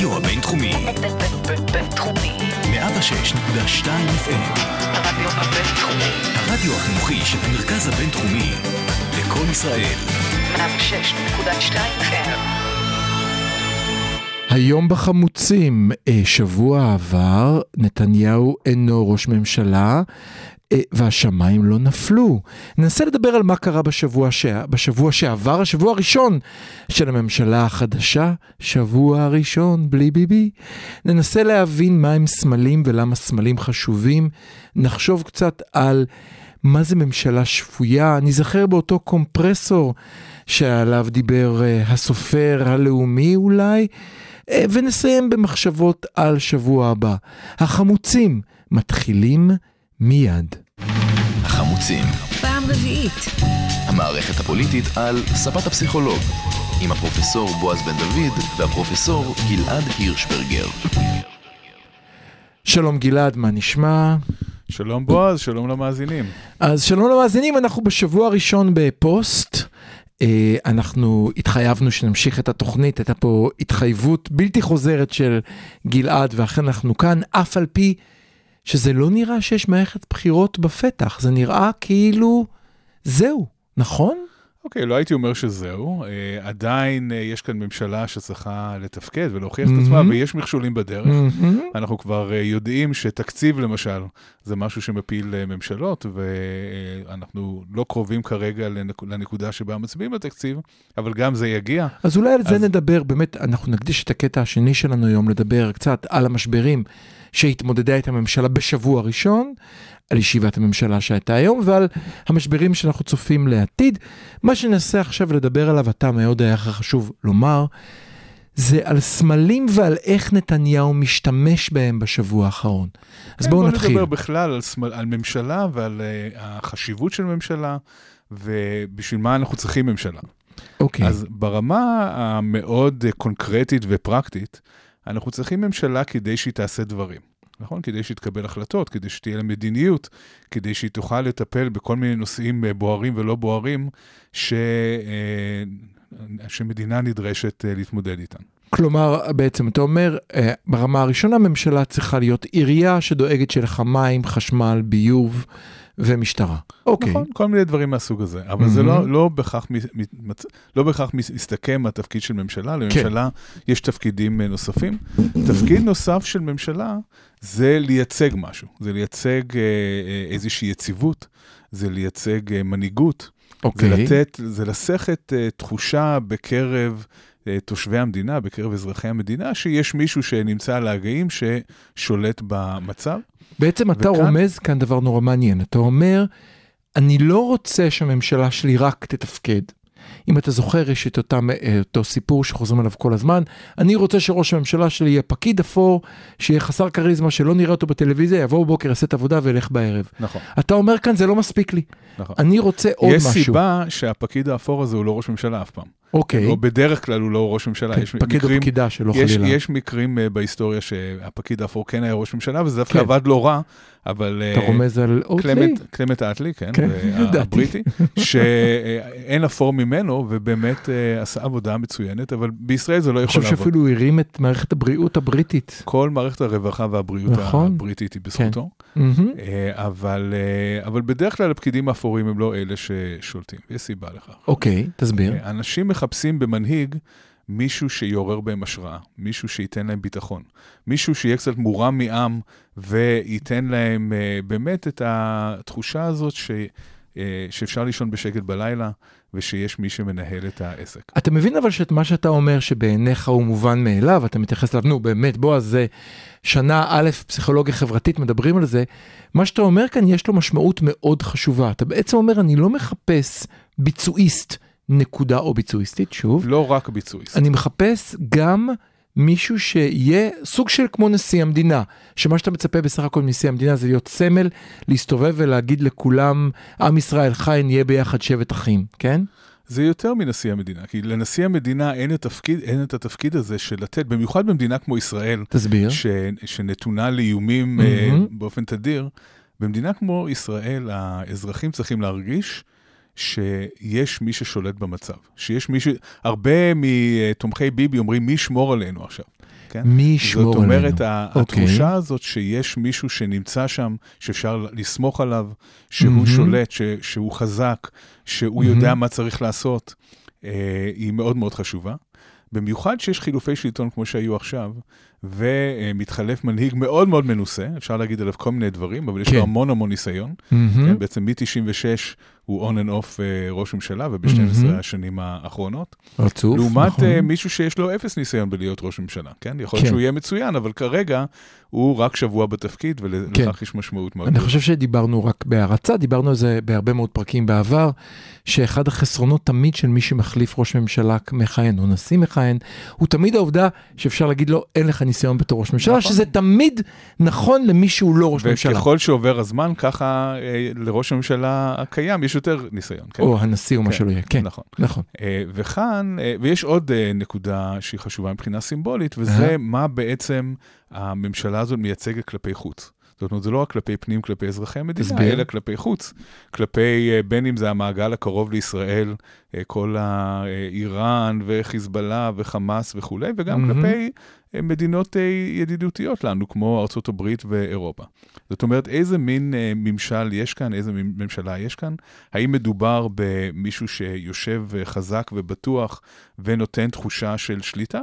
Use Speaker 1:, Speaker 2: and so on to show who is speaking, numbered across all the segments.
Speaker 1: הרדיו הבינתחומי.
Speaker 2: בינתחומי.
Speaker 1: 106.2 FM.
Speaker 2: הרדיו הבינתחומי.
Speaker 1: הרדיו החינוכי של המרכז הבינתחומי. לקום ישראל.
Speaker 2: 106.2 FM.
Speaker 3: היום בחמוצים, אה, שבוע עבר, נתניהו אינו ראש ממשלה, והשמיים לא נפלו. ננסה לדבר על מה קרה בשבוע, ש... בשבוע שעבר, השבוע הראשון של הממשלה החדשה, שבוע הראשון בלי ביבי. ננסה להבין מהם סמלים ולמה סמלים חשובים. נחשוב קצת על מה זה ממשלה שפויה. נזכר באותו קומפרסור שעליו דיבר אה, הסופר הלאומי אולי. אה, ונסיים במחשבות על שבוע הבא. החמוצים מתחילים מיד.
Speaker 1: החמוצים.
Speaker 2: פעם רביעית.
Speaker 1: המערכת הפוליטית על ספת הפסיכולוג. עם הפרופסור בועז בן דוד והפרופסור גלעד הירשברגר.
Speaker 3: שלום גלעד, מה נשמע?
Speaker 4: שלום בועז, שלום למאזינים.
Speaker 3: אז שלום למאזינים, אנחנו בשבוע הראשון בפוסט. אה, אנחנו התחייבנו שנמשיך את התוכנית, הייתה פה התחייבות בלתי חוזרת של גלעד, ואכן אנחנו כאן, אף על פי שזה לא נראה שיש מערכת בחירות בפתח, זה נראה כאילו זהו, נכון?
Speaker 4: אוקיי, לא הייתי אומר שזהו. אה, עדיין אה, יש כאן ממשלה שצריכה לתפקד ולהוכיח את
Speaker 3: מהמם.
Speaker 4: עצמה, ויש מכשולים בדרך.
Speaker 3: מהמם.
Speaker 4: אנחנו כבר אה, יודעים שתקציב, למשל, זה משהו שמפיל אה, ממשלות, ואנחנו לא קרובים כרגע לנק- לנקודה שבה מצביעים בתקציב, אבל גם זה יגיע.
Speaker 3: אז אולי על זה
Speaker 4: אז-
Speaker 3: נדבר, באמת, אנחנו נקדיש את הקטע השני שלנו היום לדבר קצת על המשברים שהתמודדה איתם הממשלה בשבוע הראשון, על ישיבת הממשלה שהייתה היום ועל המשברים שאנחנו צופים לעתיד. מה שננסה עכשיו לדבר עליו, אתה מאוד היה חשוב לומר, זה על סמלים ועל איך נתניהו משתמש בהם בשבוע האחרון. אז
Speaker 4: כן,
Speaker 3: בואו
Speaker 4: בוא
Speaker 3: נתחיל.
Speaker 4: נדבר בכלל על, סמל, על ממשלה ועל uh, החשיבות של ממשלה, ובשביל מה אנחנו צריכים ממשלה.
Speaker 3: אוקיי,
Speaker 4: אז ברמה המאוד אה, קונקרטית ופרקטית, אנחנו צריכים ממשלה כדי שהיא תעשה דברים. נכון? כדי שהיא תקבל החלטות, כדי שתהיה לה מדיניות, כדי שהיא תוכל לטפל בכל מיני נושאים אה, בוערים ולא בוערים, ש, אה, שמדינה נדרשת אה, להתמודד איתם.
Speaker 3: כלומר, בעצם אתה אומר, אה, ברמה הראשונה הממשלה צריכה להיות עירייה שדואגת שיהיה לך מים, חשמל, ביוב ומשטרה. אוקיי.
Speaker 4: נכון, כל מיני דברים מהסוג הזה. אבל זה. לא, לא בהכרח, לא בהכרח מסתכם התפקיד של ממשלה, לממשלה יש תפקידים אה, נוספים. תפקיד נוסף של ממשלה זה לייצג משהו, זה לייצג אה, אה, איזושהי יציבות, זה לייצג מנהיגות, זה
Speaker 3: אוקיי.
Speaker 4: לתת, זה לסכת תחושה בקרב תושבי המדינה, בקרב אזרחי המדינה, שיש מישהו שנמצא על ההגאים ששולט במצב.
Speaker 3: בעצם אתה
Speaker 4: וכאן-
Speaker 3: רומז כאן דבר נורא מעניין. אתה אומר, אני לא רוצה שהממשלה שלי רק תתפקד. אם אתה זוכר, יש את אותם, אה, אותו סיפור שחוזרים עליו כל הזמן. אני רוצה שראש הממשלה שלי יהיה פקיד אפור, שיהיה חסר כריזמה, שלא נראה אותו בטלוויזיה, יבוא בבוקר, יעשה את העבודה וילך בערב.
Speaker 4: נכון,
Speaker 3: אתה אומר כאן, זה לא מספיק לי.
Speaker 4: נכון.
Speaker 3: אני רוצה עוד
Speaker 4: יש
Speaker 3: משהו.
Speaker 4: סיבה שהפקיד האפור הזה הוא לא ראש ממשלה אף פעם.
Speaker 3: אוקיי.
Speaker 4: או בדרך כלל הוא לא ראש ממשלה.
Speaker 3: כן,
Speaker 4: יש
Speaker 3: פקיד או
Speaker 4: מקרים,
Speaker 3: פקידה שלא
Speaker 4: יש,
Speaker 3: חלילה.
Speaker 4: יש מקרים uh, בהיסטוריה שהפקיד האפור כן היה ראש ממשלה, וזה דווקא
Speaker 3: כן.
Speaker 4: עבד לא רע, אבל...
Speaker 3: אתה
Speaker 4: uh,
Speaker 3: רומז על אוטלי?
Speaker 4: קלמנט, אטלי, כן,
Speaker 3: כן.
Speaker 4: הבריטי, שאין אפור ממנו, ובאמת אה, עשה עבודה מצוינת, אבל בישראל זה לא
Speaker 3: אני
Speaker 4: יכול
Speaker 3: חושב
Speaker 4: לעבוד.
Speaker 3: שאפילו הוא הרים את מערכת הבריאות הבריטית.
Speaker 4: כל מערכת הרווחה והבריאות
Speaker 3: נכון.
Speaker 4: הבריטית היא בזכותו. אה, אבל, אה, אבל בדרך כלל הפקידים האפורים הם לא אלה ששולטים, יש סיבה לכך.
Speaker 3: אוקיי, תסביר.
Speaker 4: אנשים מחפשים במנהיג מישהו שיעורר בהם השראה, מישהו שייתן להם ביטחון, מישהו שיהיה קצת מורם מעם וייתן להם uh, באמת את התחושה הזאת ש, uh, שאפשר לישון בשקט בלילה ושיש מי שמנהל את העסק.
Speaker 3: אתה מבין אבל שאת מה שאתה אומר שבעיניך הוא מובן מאליו, אתה מתייחס אליו, נו באמת, בועז, זה שנה א', פסיכולוגיה חברתית, מדברים על זה. מה שאתה אומר כאן יש לו משמעות מאוד חשובה. אתה בעצם אומר, אני לא מחפש ביצועיסט, נקודה או ביצועיסטית, שוב,
Speaker 4: לא רק ביצועי.
Speaker 3: אני מחפש גם מישהו שיהיה סוג של כמו נשיא המדינה, שמה שאתה מצפה בסך הכל מנשיא המדינה זה להיות סמל, להסתובב ולהגיד לכולם, עם ישראל חי, נהיה ביחד שבט אחים, כן?
Speaker 4: זה יותר מנשיא המדינה, כי לנשיא המדינה אין את, התפקיד, אין את התפקיד הזה של לתת, במיוחד במדינה כמו ישראל,
Speaker 3: תסביר.
Speaker 4: ש, שנתונה לאיומים אה,
Speaker 3: מהמם.
Speaker 4: באופן תדיר, במדינה כמו ישראל, האזרחים צריכים להרגיש שיש מי ששולט במצב. שיש מי ש... הרבה מתומכי ביבי אומרים, מי ישמור עלינו עכשיו? כן?
Speaker 3: מי ישמור
Speaker 4: זאת
Speaker 3: עלינו?
Speaker 4: אומרת, ה-
Speaker 3: אוקיי.
Speaker 4: התחושה הזאת שיש מישהו שנמצא שם, שאפשר לסמוך עליו, שהוא
Speaker 3: מהמם.
Speaker 4: שולט, ש- שהוא חזק, שהוא
Speaker 3: מהמם.
Speaker 4: יודע מה צריך לעשות, אה, היא מאוד מאוד חשובה. במיוחד שיש חילופי שלטון כמו שהיו עכשיו, ומתחלף מנהיג מאוד מאוד מנוסה, אפשר להגיד עליו כל מיני דברים, אבל יש
Speaker 3: כן.
Speaker 4: לו המון המון ניסיון.
Speaker 3: מהמם.
Speaker 4: כן, בעצם מ-96 הוא and off אה, ראש ממשלה, וב-12
Speaker 3: מהמם.
Speaker 4: השנים האחרונות.
Speaker 3: רצוף,
Speaker 4: לעומת
Speaker 3: נכון.
Speaker 4: אה, מישהו שיש לו אפס ניסיון בלהיות ראש ממשלה, כן? יכול להיות
Speaker 3: כן.
Speaker 4: שהוא יהיה מצוין, אבל כרגע הוא רק שבוע בתפקיד,
Speaker 3: כן.
Speaker 4: ולכך יש משמעות מאוד
Speaker 3: אני. חושב שדיברנו רק בהערצה, דיברנו על זה בהרבה מאוד פרקים בעבר, שאחד החסרונות תמיד של מי שמחליף ראש ממשלה מכהן או נשיא מכהן, הוא תמיד העובדה שאפשר להגיד לו, אין לך ניסיון בתור ראש ממשלה,
Speaker 4: נכון.
Speaker 3: שזה תמיד נכון למי שהוא לא ראש ממשלה.
Speaker 4: וככל שעובר הזמן, ככה אה, לראש הממשלה הקיים יש יותר ניסיון, כן?
Speaker 3: או הנשיא או מה
Speaker 4: כן,
Speaker 3: שלא יהיה, כן,
Speaker 4: נכון.
Speaker 3: נכון.
Speaker 4: אה, וכאן, אה, ויש עוד אה, נקודה שהיא חשובה מבחינה סימבולית, וזה. מה בעצם הממשלה הזאת מייצגת כלפי חוץ. זאת אומרת, זה לא רק כלפי פנים, כלפי אזרחי המדינה,
Speaker 3: תסביר.
Speaker 4: אלא כלפי חוץ. כלפי, אה, בין אם זה המעגל הקרוב לישראל, אה, כל האיראן וחיזבאללה וחמאס וכולי, וגם
Speaker 3: מהמם.
Speaker 4: כלפי אה, מדינות ידידותיות לנו, כמו הברית ואירופה. זאת אומרת, איזה מין ממשל יש כאן, איזה ממשלה יש כאן? האם מדובר במישהו שיושב חזק ובטוח ונותן תחושה של שליטה,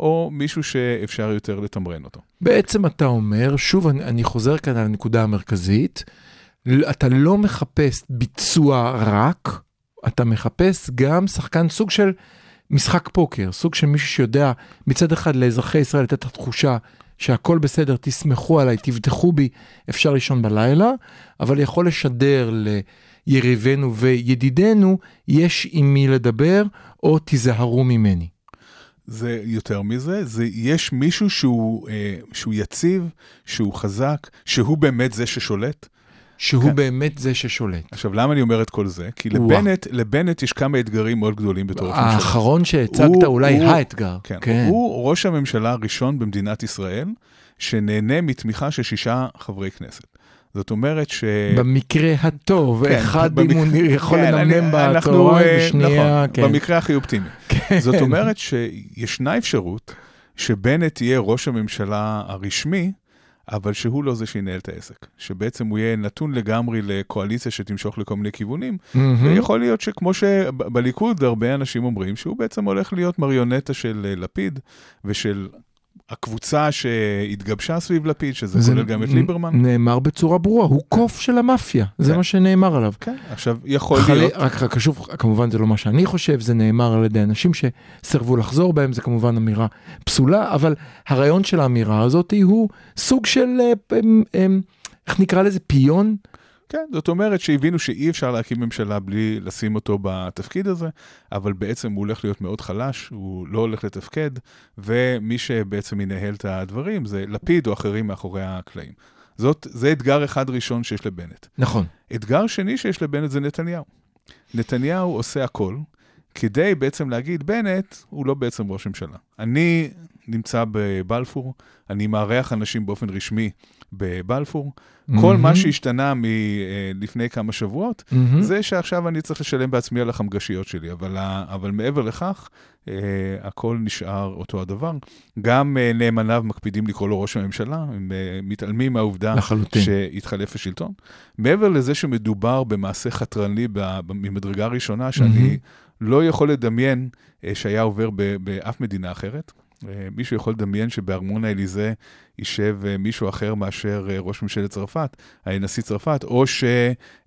Speaker 4: או מישהו שאפשר יותר לתמרן אותו?
Speaker 3: בעצם אתה אומר, שוב, אני, אני חוזר כאן על הנקודה המרכזית, אתה לא מחפש ביצוע רק, אתה מחפש גם שחקן סוג של משחק פוקר, סוג של מישהו שיודע מצד אחד לאזרחי ישראל לתת את התחושה שהכל בסדר, תסמכו עליי, תבטחו בי, אפשר לישון בלילה, אבל יכול לשדר ליריבינו וידידינו, יש עם מי לדבר, או תיזהרו ממני.
Speaker 4: זה יותר מזה, זה יש מישהו שהוא, אה, שהוא יציב, שהוא חזק, שהוא באמת זה ששולט.
Speaker 3: שהוא
Speaker 4: כן.
Speaker 3: באמת זה ששולט.
Speaker 4: עכשיו, למה אני אומר את כל זה? כי. לבנט, לבנט יש כמה אתגרים מאוד גדולים בתור ראש ממשלה.
Speaker 3: האחרון שהצגת
Speaker 4: הוא-
Speaker 3: אולי
Speaker 4: הוא-
Speaker 3: האתגר.
Speaker 4: כן,
Speaker 3: כן.
Speaker 4: הוא ראש הממשלה הראשון במדינת ישראל, שנהנה מתמיכה של שישה חברי כנסת. זאת אומרת ש...
Speaker 3: במקרה הטוב,
Speaker 4: כן,
Speaker 3: אחד
Speaker 4: במק-
Speaker 3: אם הוא יכול
Speaker 4: כן,
Speaker 3: לנמנם
Speaker 4: אנחנו,
Speaker 3: בצהריים,
Speaker 4: אה,
Speaker 3: ושנייה,
Speaker 4: נכון,
Speaker 3: כן.
Speaker 4: במקרה הכי אופטימי.
Speaker 3: כן.
Speaker 4: זאת אומרת שישנה אפשרות שבנט יהיה ראש הממשלה הרשמי, אבל שהוא לא זה שינהל את העסק. שבעצם הוא יהיה נתון לגמרי לקואליציה שתמשוך לכל מיני כיוונים.
Speaker 3: מהמם.
Speaker 4: ויכול להיות שכמו שבליכוד הרבה אנשים אומרים, שהוא בעצם הולך להיות מריונטה של אה, לפיד ושל הקבוצה שהתגבשה סביב לפיד, שזה
Speaker 3: זה
Speaker 4: כולל גם את ליברמן.
Speaker 3: נאמר בצורה ברורה, הוא קוף של המאפיה, זה
Speaker 4: כן.
Speaker 3: מה שנאמר עליו.
Speaker 4: כן, עכשיו יכול
Speaker 3: חלי-
Speaker 4: להיות...
Speaker 3: רק רק חשוב, כמובן זה לא מה שאני חושב, זה נאמר על ידי אנשים שסירבו לחזור בהם, זה כמובן אמירה פסולה, אבל הרעיון של האמירה הזאת הוא סוג של, אה, איך נקרא לזה, פיון?
Speaker 4: כן, זאת אומרת שהבינו שאי אפשר להקים ממשלה בלי לשים אותו בתפקיד הזה, אבל בעצם הוא הולך להיות מאוד חלש, הוא לא הולך לתפקד, ומי שבעצם ינהל את הדברים זה לפיד או אחרים מאחורי הקלעים. זאת, זה אתגר אחד ראשון שיש לבנט.
Speaker 3: נכון.
Speaker 4: אתגר שני שיש לבנט זה נתניהו. נתניהו עושה הכל כדי בעצם להגיד, בנט הוא לא בעצם ראש ממשלה. אני נמצא בבלפור, אני מארח אנשים באופן רשמי בבלפור. כל
Speaker 3: מהמם.
Speaker 4: מה שהשתנה מלפני כמה שבועות,
Speaker 3: מהמם.
Speaker 4: זה שעכשיו אני צריך לשלם בעצמי על החמגשיות שלי, אבל, אבל מעבר לכך, אה, הכל נשאר אותו הדבר. גם אה, נאמניו מקפידים לקרוא לו ראש הממשלה, הם אה, מתעלמים מהעובדה
Speaker 3: לחלוטין.
Speaker 4: שהתחלף השלטון. מעבר לזה שמדובר במעשה חתרני ממדרגה ראשונה, שאני
Speaker 3: מהמם.
Speaker 4: לא יכול לדמיין אה, שהיה עובר באף מדינה אחרת. אה, מישהו יכול לדמיין שבארמון האליזה יישב אה, מישהו אחר מאשר אה, ראש ממשלת צרפת, אה, נשיא צרפת, או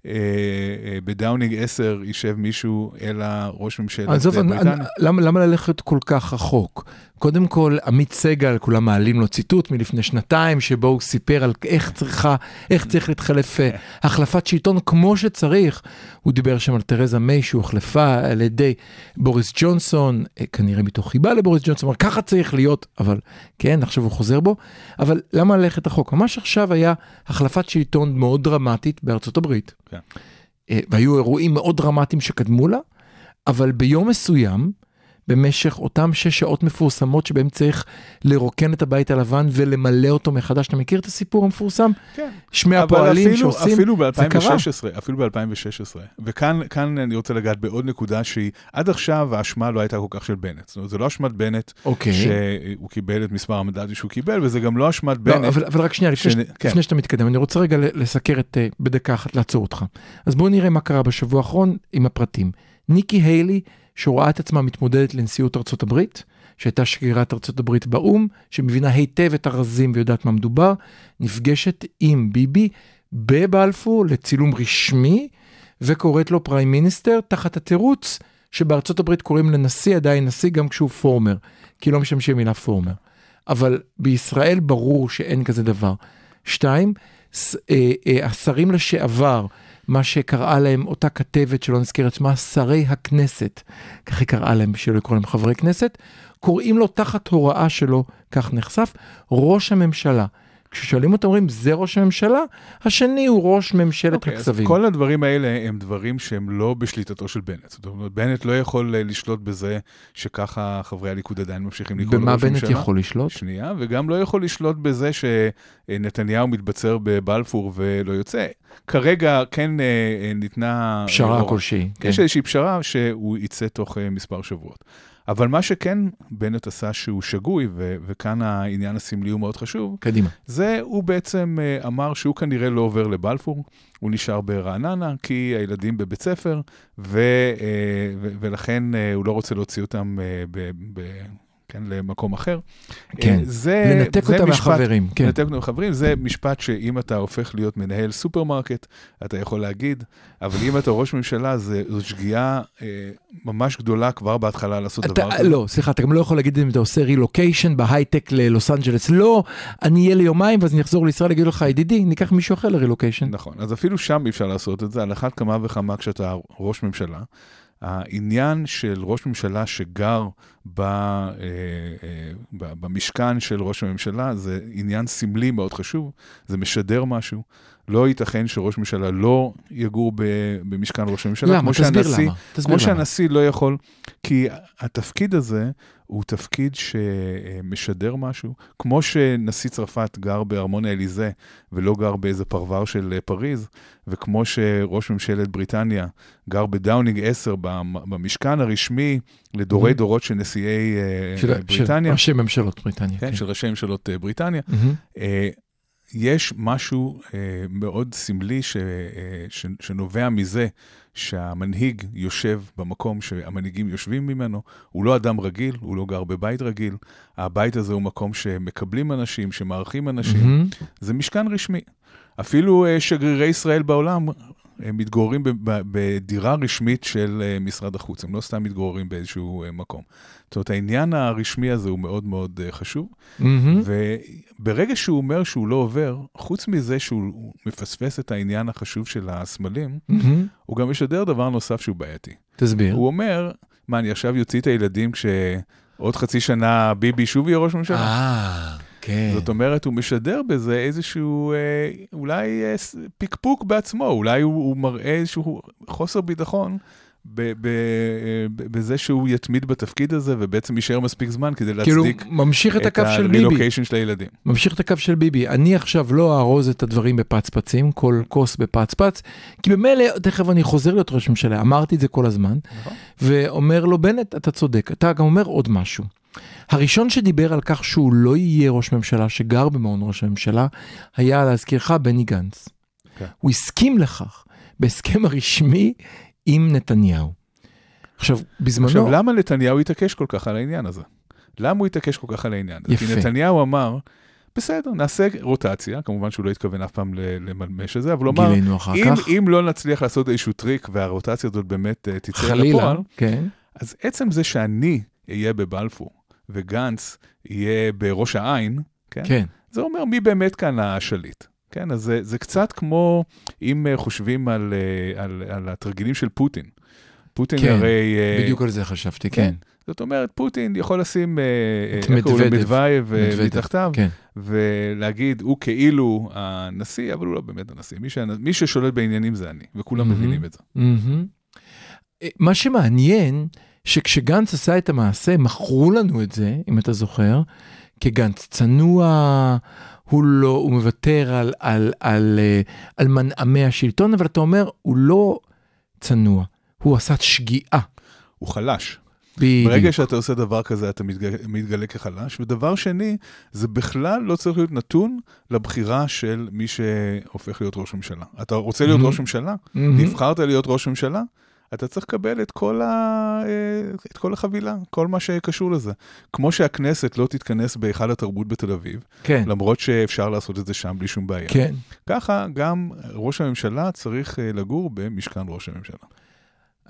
Speaker 4: שבדאונינג 10 יישב מישהו אלא ראש ממשלת אה,
Speaker 3: עזוב,
Speaker 4: בריטניה.
Speaker 3: אני- למה למה ללכת כל כך רחוק? קודם כל, עמית סגל, כולם מעלים לו ציטוט מלפני שנתיים, שבו הוא סיפר על איך צריכה, איך צריך להתחלף אה, החלפת שלטון כמו שצריך. הוא דיבר שם על תרזה מיי שהוחלפה על ידי בוריס ג'ונסון, אה, כנראה מתוך חיבה לבוריס ג'ונסון, אמר ככה צריך להיות, אבל כן, עכשיו הוא חוזר בו. אבל למה ללכת רחוק? ממש עכשיו היה החלפת שלטון מאוד דרמטית בארצות הברית.
Speaker 4: כן.
Speaker 3: אה, והיו אירועים מאוד דרמטיים שקדמו לה, אבל ביום מסוים, במשך אותם שש שעות מפורסמות שבהם צריך לרוקן את הבית הלבן ולמלא אותו מחדש. אתה מכיר את הסיפור המפורסם?
Speaker 4: כן.
Speaker 3: שמי הפועלים
Speaker 4: אפילו,
Speaker 3: שעושים,
Speaker 4: אפילו
Speaker 3: זה קרה.
Speaker 4: ב-2016, אפילו ב-2016. וכאן כאן אני רוצה לגעת בעוד נקודה שהיא, עד עכשיו האשמה לא הייתה כל כך של בנט. זאת אומרת, זה לא אשמת בנט
Speaker 3: אוקיי.
Speaker 4: שהוא קיבל את מספר המנדטים שהוא קיבל, וזה גם לא אשמת
Speaker 3: לא,
Speaker 4: בנט.
Speaker 3: אבל, אבל רק שנייה, לפני, ש...
Speaker 4: כן.
Speaker 3: לפני שאתה מתקדם, אני רוצה רגע לסקר את, אה, בדקה אחת, לעצור אותך. אז בואו נראה מה קרה בשבוע האחרון עם הפרטים. ניקי היילי, שרואה את עצמה מתמודדת לנשיאות ארצות הברית, שהייתה שגרירת ארצות הברית באו"ם, שמבינה היטב את הרזים ויודעת מה מדובר, נפגשת עם ביבי בבלפור לצילום רשמי, וקוראת לו פריים מיניסטר תחת התירוץ שבארצות הברית קוראים לנשיא עדיין נשיא גם כשהוא פורמר, כי לא משתמשים מילה פורמר. אבל בישראל ברור שאין כזה דבר. שתיים, אה, אה, השרים לשעבר, מה שקראה להם אותה כתבת שלא נזכיר את שמה, שרי הכנסת, כך היא קראה להם בשביל לקרוא להם חברי כנסת, קוראים לו תחת הוראה שלו, כך נחשף, ראש הממשלה. כששואלים אותו אומרים זה ראש הממשלה, השני הוא ראש ממשלת
Speaker 4: אוקיי, אז
Speaker 3: הכזבים.
Speaker 4: כל הדברים האלה הם דברים שהם לא בשליטתו של בנט. זאת אומרת, בנט לא יכול אה, לשלוט בזה שככה חברי הליכוד עדיין ממשיכים לקרוא
Speaker 3: במה
Speaker 4: לראש
Speaker 3: בנט
Speaker 4: הממשלה.
Speaker 3: יכול לשלוט?
Speaker 4: שנייה, וגם לא יכול לשלוט בזה שנתניהו מתבצר בבלפור ולא יוצא. כרגע כן אה, אה, ניתנה...
Speaker 3: פשרה
Speaker 4: הוראה.
Speaker 3: כלשהי. כן.
Speaker 4: יש איזושהי פשרה שהוא יצא תוך אה, מספר שבועות. אבל מה שכן בנט עשה שהוא שגוי, ו- וכאן העניין הסמלי הוא מאוד חשוב,
Speaker 3: קדימה.
Speaker 4: זה הוא בעצם אה, אמר שהוא כנראה לא עובר לבלפור, הוא נשאר ברעננה, כי הילדים בבית ספר, ו, אה, ו- ולכן אה, הוא לא רוצה להוציא אותם אה, ב- ב- כן, למקום אחר.
Speaker 3: כן,
Speaker 4: אה, זה,
Speaker 3: לנתק
Speaker 4: זה
Speaker 3: אותם
Speaker 4: משפט-
Speaker 3: מהחברים. כן.
Speaker 4: לנתק אותם מהחברים, זה משפט שאם אתה הופך להיות מנהל סופרמרקט, אתה יכול להגיד, אבל אם אתה ראש ממשלה, זה- זו שגיאה אה, ממש גדולה כבר בהתחלה לעשות
Speaker 3: אתה,
Speaker 4: דבר כזה.
Speaker 3: לא, סליחה, אתה גם לא יכול להגיד אם אתה עושה רילוקיישן בהייטק ללוס אנג'לס. לא, אני אהיה ליומיים ואז אני אחזור לישראל, אגיד לך, ידידי, ניקח מישהו אחר לרילוקיישן.
Speaker 4: נכון, אז אפילו שם אי אפשר לעשות את זה, על אחת כמה וכמה כשאתה ראש ממשלה. העניין של ראש ממשלה שגר ב, אה, אה, במשכן של ראש הממשלה זה עניין סמלי מאוד חשוב, זה משדר משהו. לא ייתכן שראש ממשלה לא יגור ב, במשכן ראש הממשלה,
Speaker 3: למה? תסביר
Speaker 4: שהנשיא,
Speaker 3: למה. תסביר
Speaker 4: כמו
Speaker 3: למה.
Speaker 4: שהנשיא לא יכול, כי התפקיד הזה הוא תפקיד שמשדר משהו, כמו שנשיא צרפת גר בארמון האליזה ולא גר באיזה פרבר של פריז, וכמו שראש ממשלת בריטניה גר בדאונינג 10 במ- במשכן הרשמי לדורי
Speaker 3: Mhm.
Speaker 4: דורות של נשיאי אה,
Speaker 3: של-
Speaker 4: בריטניה,
Speaker 3: של ראשי ממשלות בריטניה.
Speaker 4: כן, של ראשי ממשלות אה, בריטניה,
Speaker 3: מהמם.
Speaker 4: אה, יש משהו מאוד סמלי ש, שנובע מזה שהמנהיג יושב במקום שהמנהיגים יושבים ממנו, הוא לא אדם רגיל, הוא לא גר בבית רגיל, הבית הזה הוא מקום שמקבלים אנשים, שמארחים אנשים,
Speaker 3: מהמם.
Speaker 4: זה משכן רשמי. אפילו אה, שגרירי ישראל בעולם הם מתגוררים בדירה רשמית של אה, משרד החוץ, הם לא סתם מתגוררים באיזשהו אה, מקום. זאת אומרת, העניין הרשמי הזה הוא מאוד מאוד אה, חשוב,
Speaker 3: מהמם.
Speaker 4: וברגע שהוא אומר שהוא לא עובר, חוץ מזה שהוא מפספס את העניין החשוב של הסמלים,
Speaker 3: מהמם.
Speaker 4: הוא גם משדר דבר נוסף שהוא בעייתי.
Speaker 3: תסביר.
Speaker 4: הוא אומר, מה, אני עכשיו יוציא את הילדים כשעוד חצי שנה ביבי שוב יהיה ראש ממשלה?
Speaker 3: כן.
Speaker 4: זאת אומרת, הוא משדר בזה איזשהו, אה, אולי אה, פקפוק בעצמו, אולי הוא, הוא מראה איזשהו חוסר ביטחון אה, בזה שהוא יתמיד בתפקיד הזה, ובעצם יישאר מספיק זמן כדי
Speaker 3: כאילו,
Speaker 4: להצדיק
Speaker 3: ממשיך את הקו של ביבי.
Speaker 4: של הילדים.
Speaker 3: ממשיך את הקו של ביבי. אני עכשיו לא אארוז את הדברים בפצפצים, כל כוס בפצפץ, כי במילא, תכף אני חוזר להיות ראש ממשלה, אמרתי את זה כל הזמן,
Speaker 4: נכון.
Speaker 3: ואומר לו, בנט, אתה צודק. אתה גם אומר עוד משהו. הראשון שדיבר על כך שהוא לא יהיה ראש ממשלה, שגר במעון ראש הממשלה, היה, להזכירך, בני גנץ.
Speaker 4: כן.
Speaker 3: הוא הסכים לכך בהסכם הרשמי עם נתניהו. עכשיו, בזמנו...
Speaker 4: עכשיו, למה נתניהו התעקש כל כך על העניין הזה? למה הוא התעקש כל כך על העניין הזה?
Speaker 3: יפה.
Speaker 4: כי נתניהו אמר, בסדר, נעשה רוטציה, כמובן שהוא לא התכוון אף פעם לממש את זה, אבל הוא אמר, אם. אם לא נצליח לעשות איזשהו טריק והרוטציה הזאת באמת אה, תצא לפועל,
Speaker 3: כן.
Speaker 4: אז עצם זה שאני אהיה בבלפור וגנץ יהיה בראש העין, כן?
Speaker 3: כן.
Speaker 4: זה אומר מי באמת כאן השליט. כן, אז זה, זה קצת כמו אם אה, חושבים על, אה, על, על התרגילים של פוטין. פוטין
Speaker 3: כן,
Speaker 4: הרי... אה,
Speaker 3: בדיוק על זה חשבתי,
Speaker 4: כן.
Speaker 3: כן.
Speaker 4: זאת אומרת, פוטין יכול לשים,
Speaker 3: את.
Speaker 4: מדווידב מתחתיו,
Speaker 3: כן.
Speaker 4: ולהגיד, הוא כאילו הנשיא, אבל הוא לא באמת הנשיא. מי, שהנ... מי ששולט בעניינים זה אני, וכולם
Speaker 3: מהמם.
Speaker 4: מבינים את זה.
Speaker 3: אה, מה שמעניין, שכשגנץ עשה את המעשה, מכרו לנו את זה, אם אתה זוכר, כגנץ צנוע, הוא לא, הוא מוותר על, על, על, אה, על מנעמי השלטון, אבל אתה אומר, הוא לא צנוע, הוא עשה שגיאה.
Speaker 4: הוא חלש.
Speaker 3: בדיוק.
Speaker 4: ברגע שאתה עושה דבר כזה, אתה מתגלה, מתגלה כחלש. ודבר שני, זה בכלל לא צריך להיות נתון לבחירה של מי שהופך להיות ראש ממשלה. אתה רוצה להיות
Speaker 3: Mhm.
Speaker 4: ראש ממשלה?
Speaker 3: מהמם.
Speaker 4: נבחרת להיות ראש ממשלה? אתה צריך לקבל את כל, ה... אה, את כל החבילה, כל מה שקשור לזה. כמו שהכנסת לא תתכנס בהיכל התרבות בתל אביב,
Speaker 3: כן,
Speaker 4: למרות שאפשר לעשות את זה שם בלי שום בעיה.
Speaker 3: כן.
Speaker 4: ככה גם ראש הממשלה צריך אה, לגור במשכן ראש הממשלה.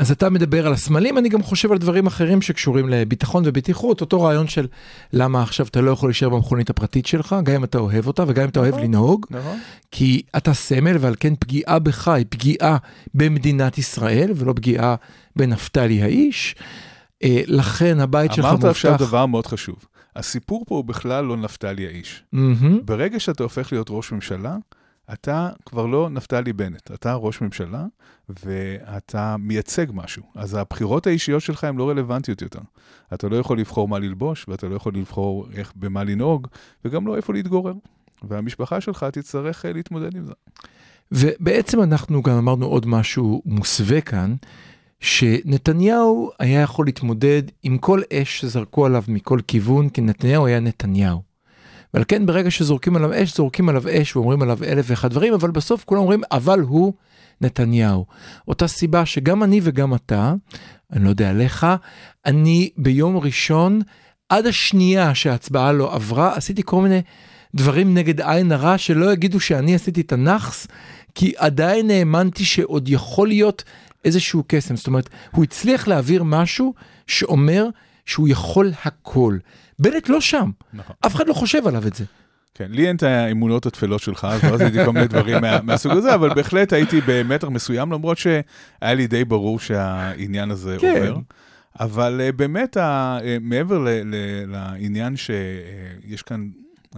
Speaker 3: אז אתה מדבר על הסמלים, אני גם חושב על דברים אחרים שקשורים לביטחון ובטיחות, אותו רעיון של למה עכשיו אתה לא יכול להישאר במכונית הפרטית שלך, גם אם אתה אוהב אותה וגם אם אתה אוהב
Speaker 4: נכון.
Speaker 3: לנהוג,
Speaker 4: נכון?
Speaker 3: כי אתה סמל ועל כן פגיעה בך היא פגיעה במדינת ישראל ולא פגיעה בנפתלי האיש. אה, לכן הבית שלך
Speaker 4: אמרת עכשיו
Speaker 3: מובטח.
Speaker 4: דבר מאוד חשוב. הסיפור פה הוא בכלל לא נפתלי האיש. ברגע שאתה הופך להיות ראש ממשלה, אתה כבר לא נפתלי בנט, אתה ראש ממשלה ואתה מייצג משהו. אז הבחירות האישיות שלך הן לא רלוונטיות יותר. אתה לא יכול לבחור מה ללבוש, ואתה לא יכול לבחור איך, במה לנהוג, וגם לא איפה להתגורר. והמשפחה שלך תצטרך אה, להתמודד עם זה.
Speaker 3: ובעצם אנחנו גם אמרנו עוד משהו מוסווה כאן, שנתניהו היה יכול להתמודד עם כל אש שזרקו עליו מכל כיוון, כי נתניהו היה נתניהו. ועל כן ברגע שזורקים עליו אש, זורקים עליו אש ואומרים עליו אלף ואחד דברים, אבל בסוף כולם אומרים, אבל הוא נתניהו. אותה סיבה שגם אני וגם אתה, אני לא יודע עליך, אני ביום ראשון, עד השנייה שההצבעה לא עברה, עשיתי כל מיני דברים נגד עין הרע, שלא יגידו שאני עשיתי את הנאחס, כי עדיין האמנתי שעוד יכול להיות איזשהו קסם. זאת אומרת, הוא הצליח להעביר משהו שאומר שהוא יכול הכל. בנט לא שם,
Speaker 4: נכון.
Speaker 3: אף אחד לא חושב עליו את זה.
Speaker 4: כן, לי אין את האמונות התפלות שלך, אז לא עשיתי כל מיני דברים מה, מהסוג הזה, אבל בהחלט הייתי במתח מסוים, למרות שהיה לי די ברור שהעניין הזה
Speaker 3: כן.
Speaker 4: עובר. אבל uh, באמת, ה, uh, מעבר ל, ל, לעניין שיש כאן, uh,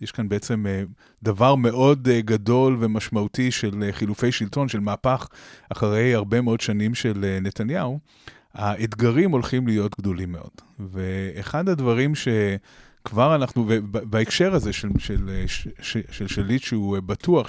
Speaker 4: יש כאן בעצם דבר מאוד גדול ומשמעותי של חילופי שלטון, של מהפך, אחרי הרבה מאוד שנים של נתניהו, האתגרים הולכים להיות גדולים מאוד. ואחד הדברים ש... כבר אנחנו, ובהקשר הזה של, של, של, של, של שליט שהוא בטוח,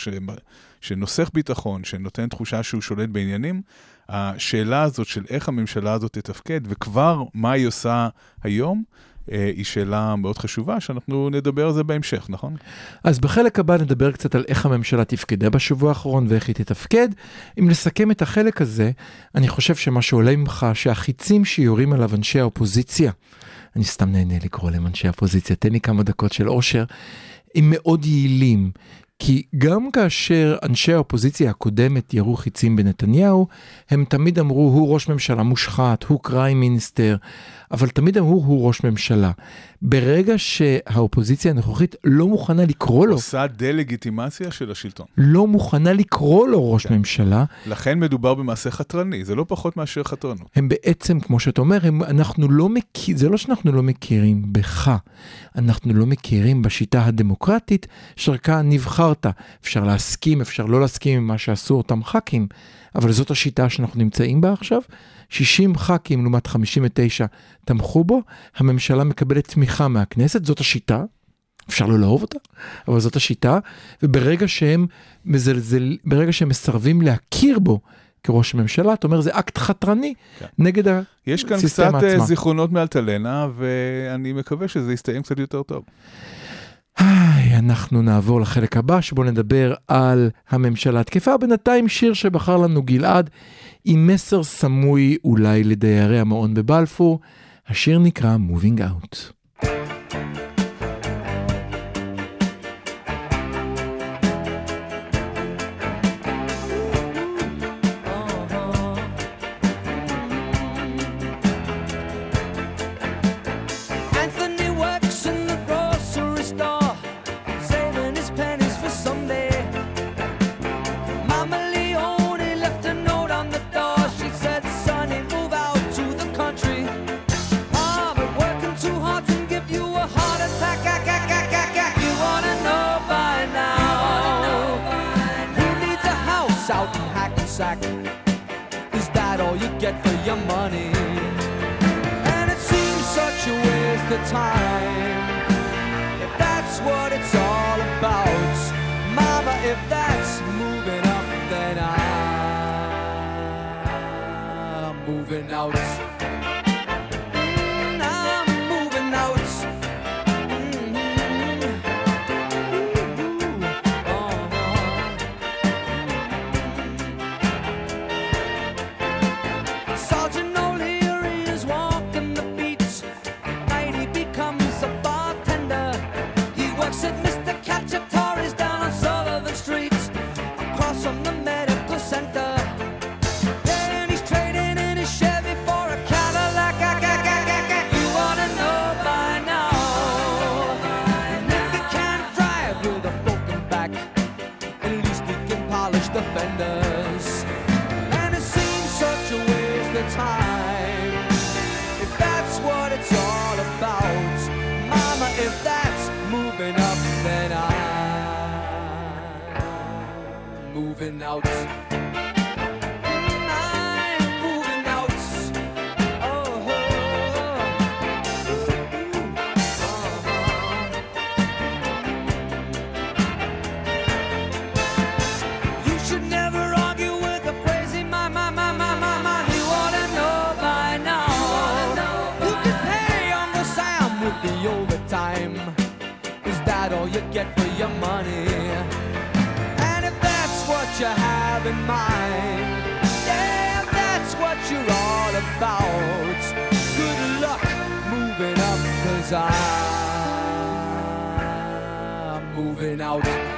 Speaker 4: שנוסך ביטחון, שנותן תחושה שהוא שולט בעניינים, השאלה הזאת של איך הממשלה הזאת תתפקד, וכבר מה היא עושה היום, היא שאלה מאוד חשובה, שאנחנו נדבר על זה בהמשך, נכון?
Speaker 3: אז בחלק הבא נדבר קצת על איך הממשלה תפקדה בשבוע האחרון ואיך היא תתפקד. אם נסכם את החלק הזה, אני חושב שמה שעולה ממך, שהחיצים שיורים עליו אנשי האופוזיציה, אני סתם נהנה לקרוא להם אנשי האופוזיציה, תן לי כמה דקות של אושר, הם מאוד יעילים. כי גם כאשר אנשי האופוזיציה הקודמת ירו חיצים בנתניהו, הם תמיד אמרו, הוא ראש ממשלה מושחת, הוא קריים מיניסטר, אבל תמיד אמרו, הוא ראש ממשלה. ברגע שהאופוזיציה הנוכחית לא מוכנה לקרוא לו,
Speaker 4: עושה דה-לגיטימציה של השלטון.
Speaker 3: לא מוכנה לקרוא לו ראש ממשלה,
Speaker 4: לכן מדובר במעשה חתרני, זה לא פחות מאשר חתרנות.
Speaker 3: הם בעצם, כמו שאתה אומר, הם, אנחנו לא מכיר, זה לא שאנחנו לא מכירים בך, אנחנו לא מכירים בשיטה הדמוקרטית שרקה נבחרת. אפשר להסכים, אפשר לא להסכים עם מה שעשו אותם ח"כים, אבל זאת השיטה שאנחנו נמצאים בה עכשיו. 60 ח"כים לעומת 59 תמכו בו, הממשלה מקבלת תמיכה מהכנסת, זאת השיטה. אפשר לא לאהוב אותה, אבל זאת השיטה, וברגע שהם מזלזל, ברגע שהם מסרבים להכיר בו כראש הממשלה, אתה אומר זה אקט חתרני
Speaker 4: כן.
Speaker 3: נגד ה...
Speaker 4: יש כאן קצת אה,
Speaker 3: עצמה.
Speaker 4: זיכרונות מאלטלנה, ואני מקווה שזה יסתיים קצת יותר טוב.
Speaker 3: היי, אנחנו נעבור לחלק הבא שבו נדבר על הממשלה התקפה. בינתיים שיר שבחר לנו גלעד עם מסר סמוי אולי לדיירי המעון בבלפור. השיר נקרא Moving Out.
Speaker 5: sack. Is that all you get for your money? And it seems such a waste of time. If that's what it's all about, Mama, if that polish the fenders. And it seems such a waste of time. If that's what it's all about, Mama, if that's moving up, then I'm moving out. Have in mind, if that's what you're all about. Good luck moving up, cause I'm moving out.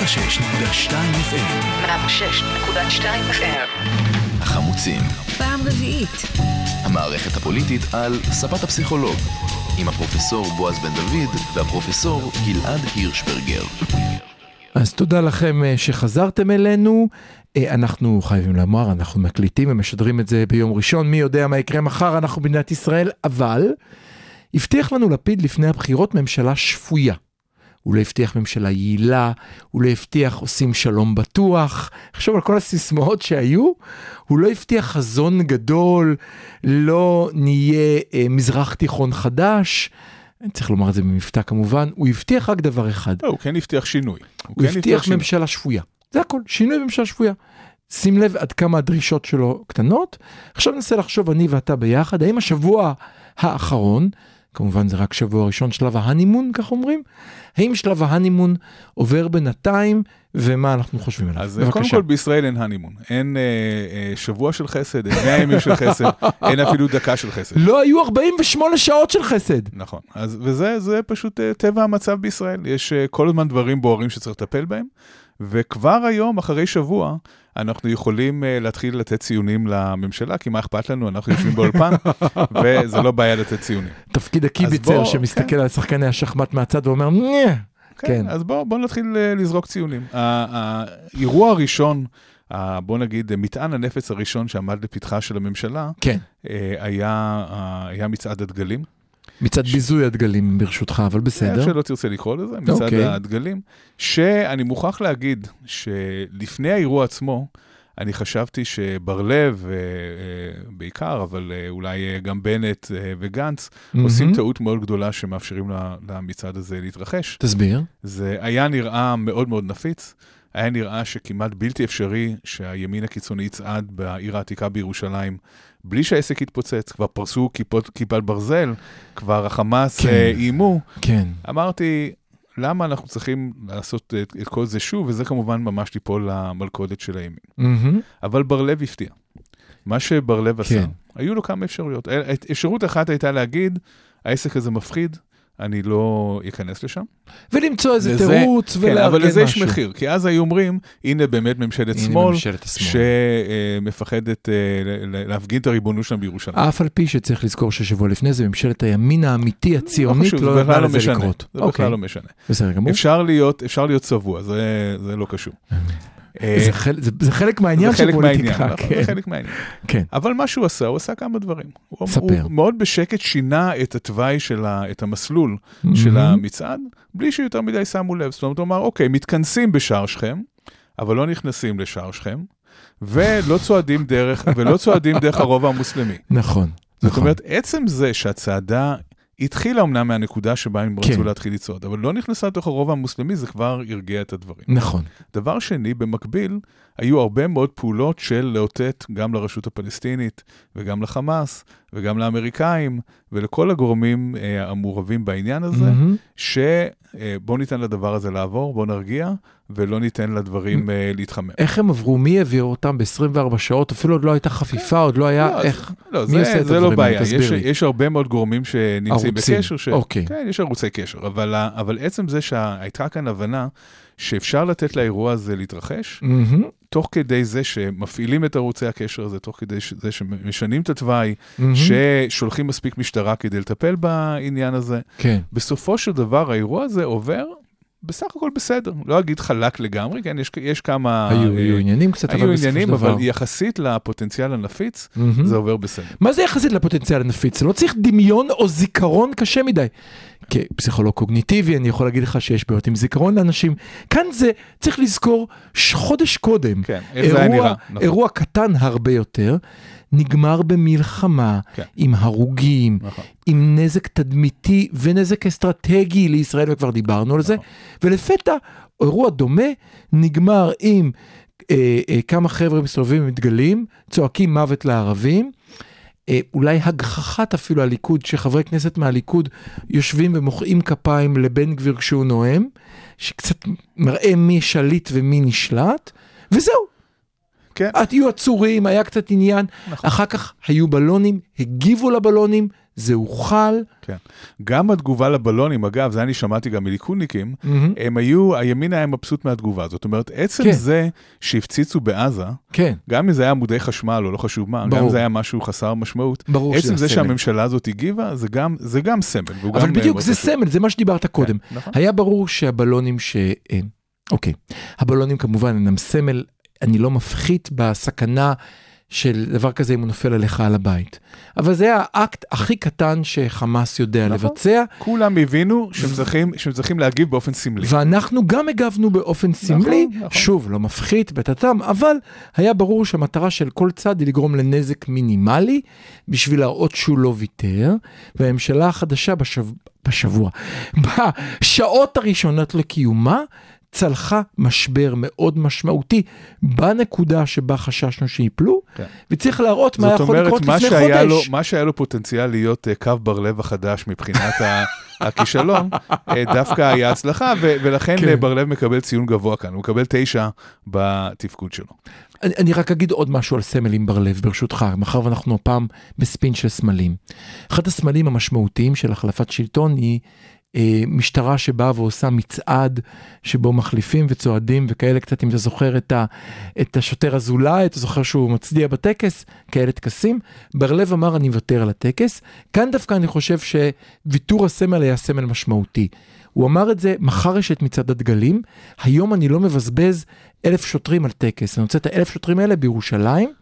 Speaker 6: 106.2 FM,
Speaker 2: 106.2 FM.
Speaker 1: החמוצים,
Speaker 2: פעם רביעית.
Speaker 1: המערכת הפוליטית על ספת הפסיכולוג, עם הפרופסור בועז בן דוד והפרופסור גלעד הירשברגר.
Speaker 3: אז תודה לכם אה, שחזרתם אלינו. אה, אנחנו חייבים לומר, אנחנו מקליטים ומשדרים את זה ביום ראשון, מי יודע מה יקרה מחר, אנחנו במדינת ישראל, אבל הבטיח לנו לפיד לפני הבחירות ממשלה שפויה. הוא לא הבטיח ממשלה יעילה, הוא לא הבטיח עושים שלום בטוח. חשוב על כל הסיסמאות שהיו, הוא לא הבטיח חזון גדול, לא נהיה אה, מזרח תיכון חדש. צריך לומר את זה במבטא כמובן, הוא הבטיח רק דבר אחד,
Speaker 4: לא, הוא כן הבטיח שינוי.
Speaker 3: הוא
Speaker 4: כן
Speaker 3: הבטיח. ממשלה שפויה. זה הכל, שינוי בממשלה שפויה. שים לב עד כמה הדרישות שלו קטנות. עכשיו ננסה לחשוב אני ואתה ביחד, האם השבוע האחרון, כמובן זה רק שבוע ראשון, שלב ההנימון, כך אומרים, האם שלב ההנימון עובר בינתיים, ומה אנחנו חושבים עליו?
Speaker 4: אז אה, קודם כל בישראל אין הנימון. אין אה, אה, שבוע של חסד, אין 100 ימים של חסד, אין אפילו דקה של חסד.
Speaker 3: לא היו 48 שעות של חסד.
Speaker 4: נכון, אז, וזה זה פשוט uh, טבע המצב בישראל, יש uh, כל הזמן דברים בוערים שצריך לטפל בהם, וכבר היום, אחרי שבוע, אנחנו יכולים uh, להתחיל לתת ציונים לממשלה, כי מה אכפת לנו, אנחנו יושבים באולפן, וזה לא בעיה לתת ציונים.
Speaker 3: תפקיד הקיביצר שמסתכל
Speaker 4: כן.
Speaker 3: על שחקני השחמט מהצד ואומר.
Speaker 4: כן.
Speaker 3: כן.
Speaker 4: אז בואו בוא נתחיל uh, לזרוק ציונים. האירוע הראשון, ה- בוא נגיד, מטען הנפץ הראשון שעמד לפתחה של הממשלה,
Speaker 3: כן.
Speaker 4: uh, היה, uh, היה מצעד.
Speaker 3: מצד ביזוי הדגלים ברשותך, אבל
Speaker 4: איך
Speaker 3: בסדר.
Speaker 4: שלא תרצה לקרוא לזה, מצד
Speaker 3: אוקיי.
Speaker 4: הדגלים, שאני מוכרח להגיד שלפני האירוע עצמו, אני חשבתי שבר לב, אה, אה, בעיקר, אבל אה, אולי אה, גם בנט אה, וגנץ,
Speaker 3: מהמם.
Speaker 4: עושים טעות מאוד גדולה שמאפשרים למצעד הזה להתרחש.
Speaker 3: תסביר.
Speaker 4: זה היה נראה מאוד מאוד נפיץ. היה נראה שכמעט בלתי אפשרי שהימין הקיצוני יצעד בעיר העתיקה בירושלים בלי שהעסק יתפוצץ, כבר פרסו כיפות, כיפת ברזל, כבר החמאס
Speaker 3: כן.
Speaker 4: אה, איימו.
Speaker 3: כן.
Speaker 4: אמרתי, למה אנחנו צריכים לעשות את, את כל זה שוב, וזה כמובן ממש ליפול למלכודת של הימין.
Speaker 3: מהמם.
Speaker 4: אבל בר-לב הפתיע. מה שבר-לב עשה,
Speaker 3: כן.
Speaker 4: היו לו כמה אפשרויות. אה, אפשרות אחת הייתה להגיד, העסק הזה מפחיד, אני לא אכנס לשם.
Speaker 3: ולמצוא איזה
Speaker 4: לזה-
Speaker 3: תירוץ
Speaker 4: כן,
Speaker 3: ולארגן משהו.
Speaker 4: אבל לזה יש מחיר, כי אז היו אומרים, הנה באמת ממשלת
Speaker 3: הנה
Speaker 4: שמאל,
Speaker 3: ממשלת השמאל.
Speaker 4: שמפחדת אה, ל- להפגין את הריבונות שלהם בירושלים.
Speaker 3: אף על פי שצריך לזכור ששבוע לפני זה ממשלת הימין האמיתי הציונית לא
Speaker 4: זה
Speaker 3: נתנה
Speaker 4: לא
Speaker 3: לזה
Speaker 4: משנה.
Speaker 3: לקרות.
Speaker 4: זה
Speaker 3: אוקיי,
Speaker 4: בכלל לא משנה.
Speaker 3: בסדר גמור.
Speaker 4: אפשר להיות, אפשר להיות צבוע, זה, זה לא קשור. אה,
Speaker 3: זה חל- זה- זה חלק מהעניין של פוליטיקה.
Speaker 4: נכון,
Speaker 3: כן,
Speaker 4: זה חלק מהעניין.
Speaker 3: כן.
Speaker 4: אבל מה שהוא עשה, הוא עשה כמה דברים.
Speaker 3: ספר.
Speaker 4: הוא מאוד בשקט שינה את התוואי של ה... את המסלול של. המצעד, בלי שיותר מדי שמו לב. זאת אומרת, הוא אמר, אוקיי, מתכנסים בשער שכם, אבל לא נכנסים לשער שכם, ולא צועדים דרך, ולא צועדים דרך הרובע המוסלמי.
Speaker 3: נכון.
Speaker 4: זאת
Speaker 3: נכון.
Speaker 4: אומרת, עצם זה שהצעדה התחילה אמנם מהנקודה שבה הם
Speaker 3: כן.
Speaker 4: רצו להתחיל לצעוד, אבל לא נכנסה לתוך הרובע המוסלמי, זה כבר הרגיע את הדברים.
Speaker 3: נכון.
Speaker 4: דבר שני, במקביל, היו הרבה מאוד פעולות של לאותת גם לרשות הפלסטינית, וגם לחמאס, וגם לאמריקאים, ולכל הגורמים אה, המעורבים בעניין הזה,
Speaker 3: מהמם.
Speaker 4: שבואו ניתן לדבר הזה לעבור, בואו נרגיע, ולא ניתן לדברים אה, להתחמם.
Speaker 3: איך הם עברו? מי העביר אותם ב-24 שעות? אפילו עוד לא הייתה חפיפה, עוד לא היה...
Speaker 4: לא,
Speaker 3: איך?
Speaker 4: לא,
Speaker 3: מי
Speaker 4: זה,
Speaker 3: עושה את
Speaker 4: זה לא
Speaker 3: הדברים האלה?
Speaker 4: בעיה, יש,
Speaker 3: לי.
Speaker 4: יש הרבה מאוד גורמים שנמצאים
Speaker 3: ערוצים,
Speaker 4: בקשר. ש...
Speaker 3: אוקיי.
Speaker 4: כן, יש ערוצי קשר, אבל, אבל עצם זה שהייתה כאן הבנה שאפשר לתת לאירוע הזה להתרחש,
Speaker 3: מהמם,
Speaker 4: תוך כדי זה שמפעילים את ערוצי הקשר הזה, תוך כדי זה שמשנים את התוואי,
Speaker 3: מהמם.
Speaker 4: ששולחים מספיק משטרה כדי לטפל בעניין הזה,
Speaker 3: כן.
Speaker 4: בסופו של דבר האירוע הזה עובר בסך הכל בסדר. לא אגיד חלק לגמרי, כן, יש, יש כמה...
Speaker 3: היו
Speaker 4: אה,
Speaker 3: היו עניינים קצת, אבל
Speaker 4: היו
Speaker 3: בסופו של
Speaker 4: עניינים,
Speaker 3: דבר.
Speaker 4: אבל יחסית לפוטנציאל הנפיץ,
Speaker 3: מהמם.
Speaker 4: זה עובר בסדר.
Speaker 3: מה זה יחסית לפוטנציאל הנפיץ? לא צריך דמיון או זיכרון קשה מדי. כפסיכולוג קוגניטיבי אני יכול להגיד לך שיש בעיות עם זיכרון לאנשים. כאן זה צריך לזכור חודש קודם.
Speaker 4: כן, איך זה היה
Speaker 3: אירוע,
Speaker 4: נראה. נכון.
Speaker 3: אירוע קטן הרבה יותר, נגמר במלחמה,
Speaker 4: כן.
Speaker 3: עם הרוגים,
Speaker 4: נכון.
Speaker 3: עם נזק תדמיתי ונזק אסטרטגי לישראל, וכבר דיברנו על זה,
Speaker 4: נכון.
Speaker 3: ולפתע אירוע דומה נגמר עם אה, אה, כמה חבר'ה מסתובבים עם דגלים, צועקים מוות לערבים. אה, אולי הגחכת אפילו הליכוד, שחברי כנסת מהליכוד יושבים ומוחאים כפיים לבן גביר כשהוא נואם, שקצת מראה מי שליט ומי נשלט, וזהו.
Speaker 4: כן.
Speaker 3: היו עצורים, היה קצת עניין,
Speaker 4: נכון.
Speaker 3: אחר כך היו בלונים, הגיבו לבלונים, זה הוחל.
Speaker 4: כן. גם התגובה לבלונים, אגב, זה אני שמעתי גם מליכודניקים,
Speaker 3: מהמם.
Speaker 4: הם היו, הימין היה מבסוט מהתגובה. זאת אומרת, עצם
Speaker 3: כן.
Speaker 4: זה שהפציצו בעזה,
Speaker 3: כן,
Speaker 4: גם אם זה היה עמודי חשמל או לא חשוב מה, גם
Speaker 3: ברור.
Speaker 4: אם זה היה משהו חסר משמעות,
Speaker 3: ברור
Speaker 4: עצם זה
Speaker 3: סמל.
Speaker 4: שהממשלה הזאת הגיבה, זה גם, זה גם סמל.
Speaker 3: אבל
Speaker 4: גם,
Speaker 3: בדיוק
Speaker 4: אה,
Speaker 3: זה
Speaker 4: חשוב.
Speaker 3: סמל, זה מה שדיברת קודם.
Speaker 4: כן, נכון.
Speaker 3: היה ברור שהבלונים ש... אה, אוקיי, הבלונים כמובן אינם סמל, אני לא מפחית בסכנה של דבר כזה אם הוא נופל עליך על הבית. אבל זה האקט הכי קטן שחמאס יודע
Speaker 4: נכון.
Speaker 3: לבצע,
Speaker 4: כולם הבינו שהם צריכים, שהם צריכים להגיב באופן סמלי.
Speaker 3: ואנחנו גם הגבנו באופן סמלי,
Speaker 4: נכון.
Speaker 3: שוב, לא מפחית בטאטם, אבל היה ברור שהמטרה של כל צד היא לגרום לנזק מינימלי, בשביל להראות שהוא לא ויתר, והממשלה החדשה בשב... בשבוע, בשעות הראשונות לקיומה, צלחה משבר מאוד משמעותי בנקודה שבה חששנו שיפלו,
Speaker 4: כן.
Speaker 3: וצריך להראות מה
Speaker 4: זאת
Speaker 3: יכול
Speaker 4: אומרת,
Speaker 3: לקרות לפני
Speaker 4: שהיה, לו,
Speaker 3: חודש.
Speaker 4: מה שהיה לו פוטנציאל להיות אה, קו בר-לב החדש מבחינת ה- הכישלון, אה, דווקא היה הצלחה, ו- ולכן
Speaker 3: כן.
Speaker 4: אה, בר-לב מקבל ציון גבוה כאן, הוא מקבל תשע בתפקוד שלו.
Speaker 3: אני, אני רק אגיד עוד משהו על סמל עם בר-לב, ברשותך, מאחר ואנחנו הפעם בספין של סמלים. אחד הסמלים המשמעותיים של החלפת שלטון היא משטרה שבאה ועושה מצעד שבו מחליפים וצועדים וכאלה קצת, אם אתה זוכר את, ה, את השוטר אזולאי, אתה זוכר שהוא מצדיע בטקס, כאלה טקסים. בר-לב אמר אני מוותר על הטקס. כאן דווקא אני חושב שוויתור הסמל היה סמל משמעותי. הוא אמר את זה, מחר יש את מצעד הדגלים, היום אני לא מבזבז אלף שוטרים על טקס, אני רוצה את האלף שוטרים האלה בירושלים.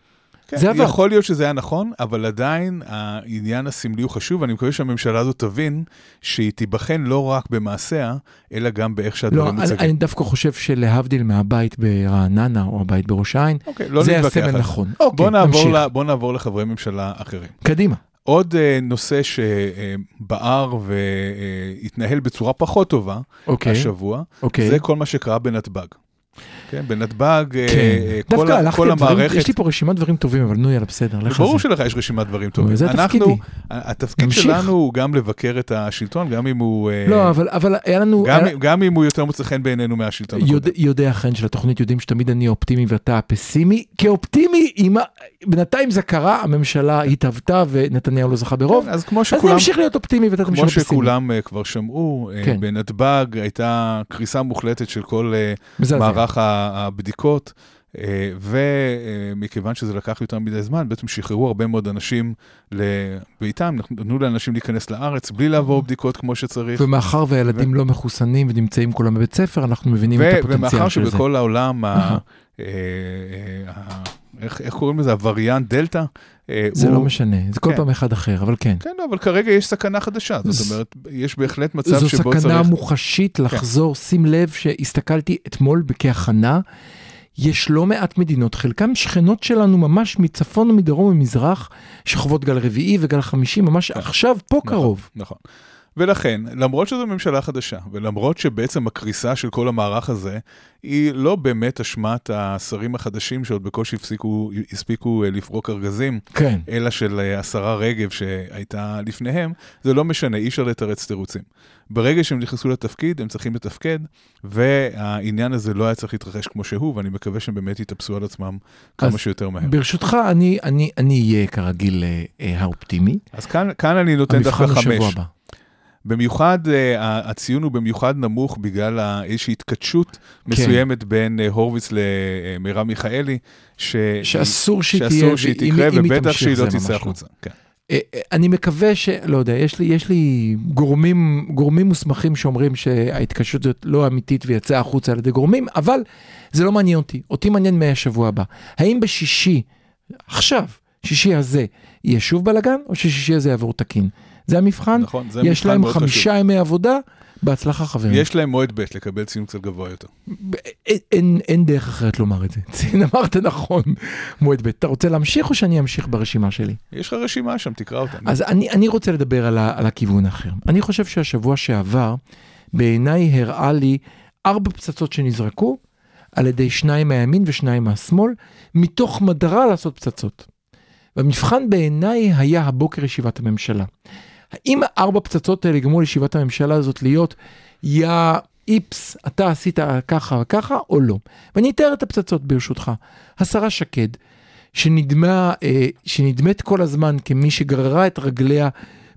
Speaker 4: כן,
Speaker 3: זה עבד.
Speaker 4: יכול להיות שזה היה נכון, אבל עדיין העניין הסמלי הוא חשוב, ואני מקווה שהממשלה הזאת תבין שהיא תיבחן לא רק במעשיה, אלא גם באיך
Speaker 3: לא,
Speaker 4: שהדברים
Speaker 3: אני,
Speaker 4: מוצגים.
Speaker 3: אני דווקא חושב שלהבדיל מהבית ברעננה או הבית בראש העין,
Speaker 4: אוקיי, לא
Speaker 3: זה היה
Speaker 4: נתווכח על
Speaker 3: סמל
Speaker 4: זה.
Speaker 3: נכון. אוקיי,
Speaker 4: בוא נעבור,
Speaker 3: נמשיך.
Speaker 4: ל, בוא נעבור לחברי ממשלה אחרים.
Speaker 3: קדימה.
Speaker 4: עוד uh, נושא שבער והתנהל בצורה פחות טובה
Speaker 3: אוקיי,
Speaker 4: השבוע,
Speaker 3: אוקיי.
Speaker 4: זה כל מה שקרה בנתב"ג. כן, בנתב"ג, אה,
Speaker 3: כן.
Speaker 4: אה, כל
Speaker 3: דווקא
Speaker 4: כל המערכת...
Speaker 3: יש לי פה רשימת דברים טובים, אבל נו יאללה, בסדר, לך על
Speaker 4: ברור
Speaker 3: זה.
Speaker 4: שלך יש רשימת דברים טובים.
Speaker 3: זה
Speaker 4: אנחנו,
Speaker 3: תפקידי.
Speaker 4: התפקיד. שלנו הוא גם לבקר את השלטון, גם אם הוא... אה,
Speaker 3: לא, אבל, אבל היה לנו...
Speaker 4: גם,
Speaker 3: היה-
Speaker 4: גם אם הוא יותר מוצא חן בעינינו מהשלטון הקודם.
Speaker 3: יודע, יודע חן של התוכנית יודעים שתמיד אני אופטימי ואתה פסימי. כאופטימי, בינתיים זה קרה, הממשלה התהוותה ונתניהו לא זכה ברוב.
Speaker 4: כן, אז כמו
Speaker 3: אז
Speaker 4: שכולם...
Speaker 3: אני אמשיך להיות אופטימי ואתה תמשיך
Speaker 4: כמו
Speaker 3: פסימי.
Speaker 4: שכולם אה, כבר שמעו, אה,
Speaker 3: כן.
Speaker 4: בנתב"ג הייתה קריסה מוחלטת של כל אה. מערך ה- הבדיקות, אה, ומכיוון שזה לקח יותר מדי זמן, בעצם שחררו הרבה מאוד אנשים לביתם, נתנו לאנשים להיכנס לארץ בלי לעבור בדיקות כמו שצריך.
Speaker 3: ומאחר והילדים לא מחוסנים ונמצאים כולם בבית ספר, אנחנו מבינים את
Speaker 4: ו-
Speaker 3: הפוטנציאל
Speaker 4: ומאחר
Speaker 3: של זה.
Speaker 4: שבכל העולם. אה, אה, ה- איך איך קוראים לזה? הווריאנט דלתא? אה,
Speaker 3: זה
Speaker 4: הוא-
Speaker 3: לא משנה, זה כל
Speaker 4: כן.
Speaker 3: פעם אחד אחר, אבל כן.
Speaker 4: כן, לא, אבל כרגע יש סכנה חדשה, זאת אומרת, יש בהחלט מצב
Speaker 3: זו
Speaker 4: שבו
Speaker 3: סכנה
Speaker 4: צריך... כן.
Speaker 3: מוחשית לחזור, שים לב שהסתכלתי אתמול כהכנה, יש לא מעט מדינות, חלקן שכנות שלנו ממש מצפון ומדרום וממזרח, שחוות גל רביעי וגל חמישי, ממש עכשיו פה קרוב.
Speaker 4: נכון. ולכן, למרות שזו ממשלה חדשה, ולמרות שבעצם הקריסה של כל המערך הזה, היא לא באמת אשמת השרים החדשים שעוד בקושי הפסיקו, הספיקו אה, לפרוק ארגזים,
Speaker 3: כן.
Speaker 4: אלא של אה, השרה רגב שהייתה לפניהם, זה לא משנה, אי אפשר לתרץ תירוצים. ברגע שהם נכנסו לתפקיד, הם צריכים לתפקד, והעניין הזה לא היה צריך להתרחש כמו שהוא, ואני מקווה שהם באמת יתאפסו על עצמם כמה שיותר מהר.
Speaker 3: ברשותך, אני, אהיה כרגיל אה, האופטימי.
Speaker 4: אז כאן, כאן אני נותן דווקא חמש. במיוחד, אה, הציון הוא במיוחד נמוך בגלל איזושהי התכתשות
Speaker 3: כן.
Speaker 4: מסוימת בין אה, הורוביץ למרב מיכאלי, ש...
Speaker 3: שאסור שהיא תהיה,
Speaker 4: שאסור שהיא תקרה,
Speaker 3: אם
Speaker 4: ובטח
Speaker 3: תמשיך,
Speaker 4: שהיא לא תצא
Speaker 3: לא.
Speaker 4: החוצה. כן.
Speaker 3: אה, אה, אני מקווה ש... לא יודע, יש לי, יש לי גורמים, גורמים מוסמכים שאומרים שההתקשרות הזאת לא אמיתית ויצאה החוצה על ידי גורמים, אבל זה לא מעניין אותי. אותי מעניין מהשבוע הבא. האם בשישי, עכשיו, שישי הזה, יהיה שוב בלאגן, או ששישי הזה יעבור תקין? זה המבחן?
Speaker 4: נכון, זה
Speaker 3: יש
Speaker 4: מבחן
Speaker 3: להם
Speaker 4: מאוד חשוב.
Speaker 3: חמישה ימי עבודה, בהצלחה חברים.
Speaker 4: יש להם מועד ב' לקבל ציון קצת גבוה יותר.
Speaker 3: אין, אין, אין דרך אחרת לומר את זה. צין, אמרת נכון, מועד ב'. אתה רוצה להמשיך או שאני אמשיך ברשימה שלי?
Speaker 4: יש לך רשימה שם, תקרא אותה.
Speaker 3: אז אני, אני רוצה לדבר על, על הכיוון האחר. אני חושב שהשבוע שעבר, בעיניי הראה לי ארבע פצצות שנזרקו על ידי שניים מהימין ושניים מהשמאל, מתוך מטרה לעשות פצצות. והמבחן בעיניי היה הבוקר ישיבת הממשלה. האם ארבע פצצות האלה גרמו לישיבת הממשלה הזאת להיות, יא איפס, אתה עשית ככה וככה, או לא? ואני אתאר את הפצצות ברשותך. השרה שקד, שנדמה, אה, שנדמת כל הזמן כמי שגררה את רגליה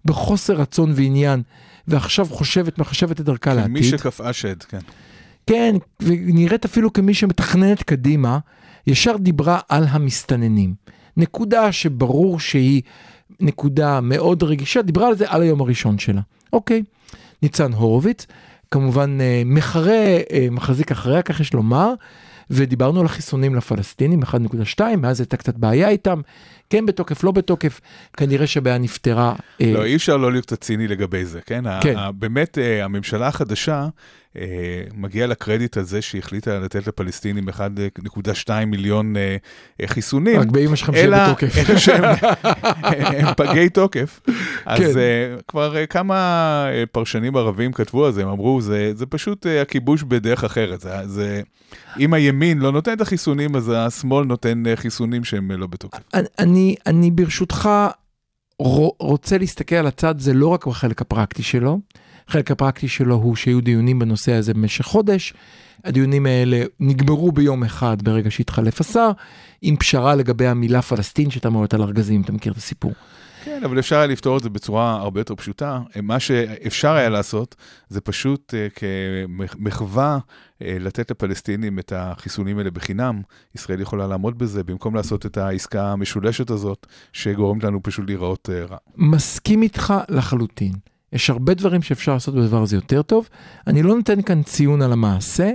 Speaker 3: בחוסר רצון ועניין, ועכשיו חושבת, מחשבת את דרכה לעתיד.
Speaker 4: מי שקפאה שד, כן.
Speaker 3: כן, ונראית אפילו כמי שמתכננת קדימה, ישר דיברה על המסתננים. נקודה שברור שהיא נקודה מאוד רגישה, דיברה על זה על היום הראשון שלה. אוקיי, ניצן הורוביץ, כמובן אה, מחרה, אה, מחזיק אחריה, כך יש לומר, ודיברנו על החיסונים לפלסטינים, 1.2, מאז הייתה קצת בעיה איתם, כן בתוקף, לא בתוקף, כנראה שהבעיה נפתרה. אה,
Speaker 4: לא, אי אפשר לא להיות קצת ציני לגבי זה, כן?
Speaker 3: כן.
Speaker 4: באמת, אה, הממשלה החדשה, אה, מגיע לה קרדיט על זה שהיא החליטה לתת לפלסטינים 1.2 מיליון חיסונים.
Speaker 3: רק באמא שלכם
Speaker 4: אלא
Speaker 3: בתוקף.
Speaker 4: אלא שהם הם פגי תוקף. אז
Speaker 3: כן.
Speaker 4: כבר כמה פרשנים ערבים כתבו על זה, הם אמרו, זה, זה פשוט הכיבוש בדרך אחרת. זה, זה, אם הימין לא נותן את החיסונים, אז השמאל נותן חיסונים שהם לא בתוקף.
Speaker 3: אני- אני, אני ברשותך רו- רוצה להסתכל על הצד, זה לא רק בחלק הפרקטי שלו, החלק הפרקטי שלו הוא שהיו דיונים בנושא הזה במשך חודש, הדיונים האלה נגמרו ביום אחד ברגע שהתחלף השר, עם פשרה לגבי המילה פלסטין שהייתה מאוד על ארגזים, אתה מכיר את הסיפור.
Speaker 4: כן, אבל אפשר היה לפתור את זה בצורה הרבה יותר פשוטה. מה שאפשר היה לעשות, זה פשוט uh, כמחווה uh, לתת לפלסטינים את החיסונים האלה בחינם. ישראל יכולה לעמוד בזה, במקום לעשות את העסקה המשולשת הזאת, שגורמת לנו פשוט להיראות uh, רע.
Speaker 3: מסכים איתך לחלוטין. יש הרבה דברים שאפשר לעשות בדבר הזה יותר טוב. אני לא נותן כאן ציון על המעשה,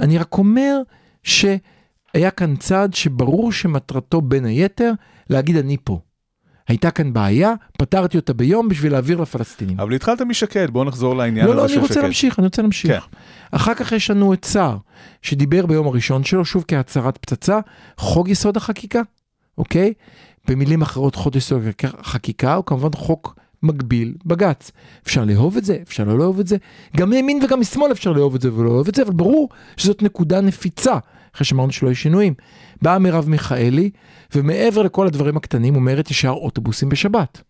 Speaker 3: אני רק אומר שהיה כאן צעד שברור שמטרתו בין היתר להגיד אני פה. הייתה כאן בעיה, פתרתי אותה ביום בשביל להעביר לפלסטינים.
Speaker 4: אבל התחלת משקד, בואו נחזור לעניין
Speaker 3: לא,
Speaker 4: הזה
Speaker 3: לא,
Speaker 4: של
Speaker 3: אני רוצה
Speaker 4: שקד.
Speaker 3: להמשיך, אני רוצה להמשיך.
Speaker 4: כן.
Speaker 3: אחר כך יש לנו את סער, שדיבר ביום הראשון שלו, שוב כהצהרת פצצה, חוק יסוד החקיקה, אוקיי? במילים אחרות, חוק יסוד החקיקה הוא כמובן חוק מגביל בג"ץ. אפשר לאהוב את זה, אפשר לא לאהוב את זה. גם מימין וגם משמאל אפשר לאהוב את זה ולא לאהוב את זה, אבל ברור שזאת נקודה נפיצה, אחרי שאמרנו שלא יהיו שינויים. באה מרב מיכאלי, ומעבר לכל הדברים הקטנים אומרת ישר אוטובוסים בשבת.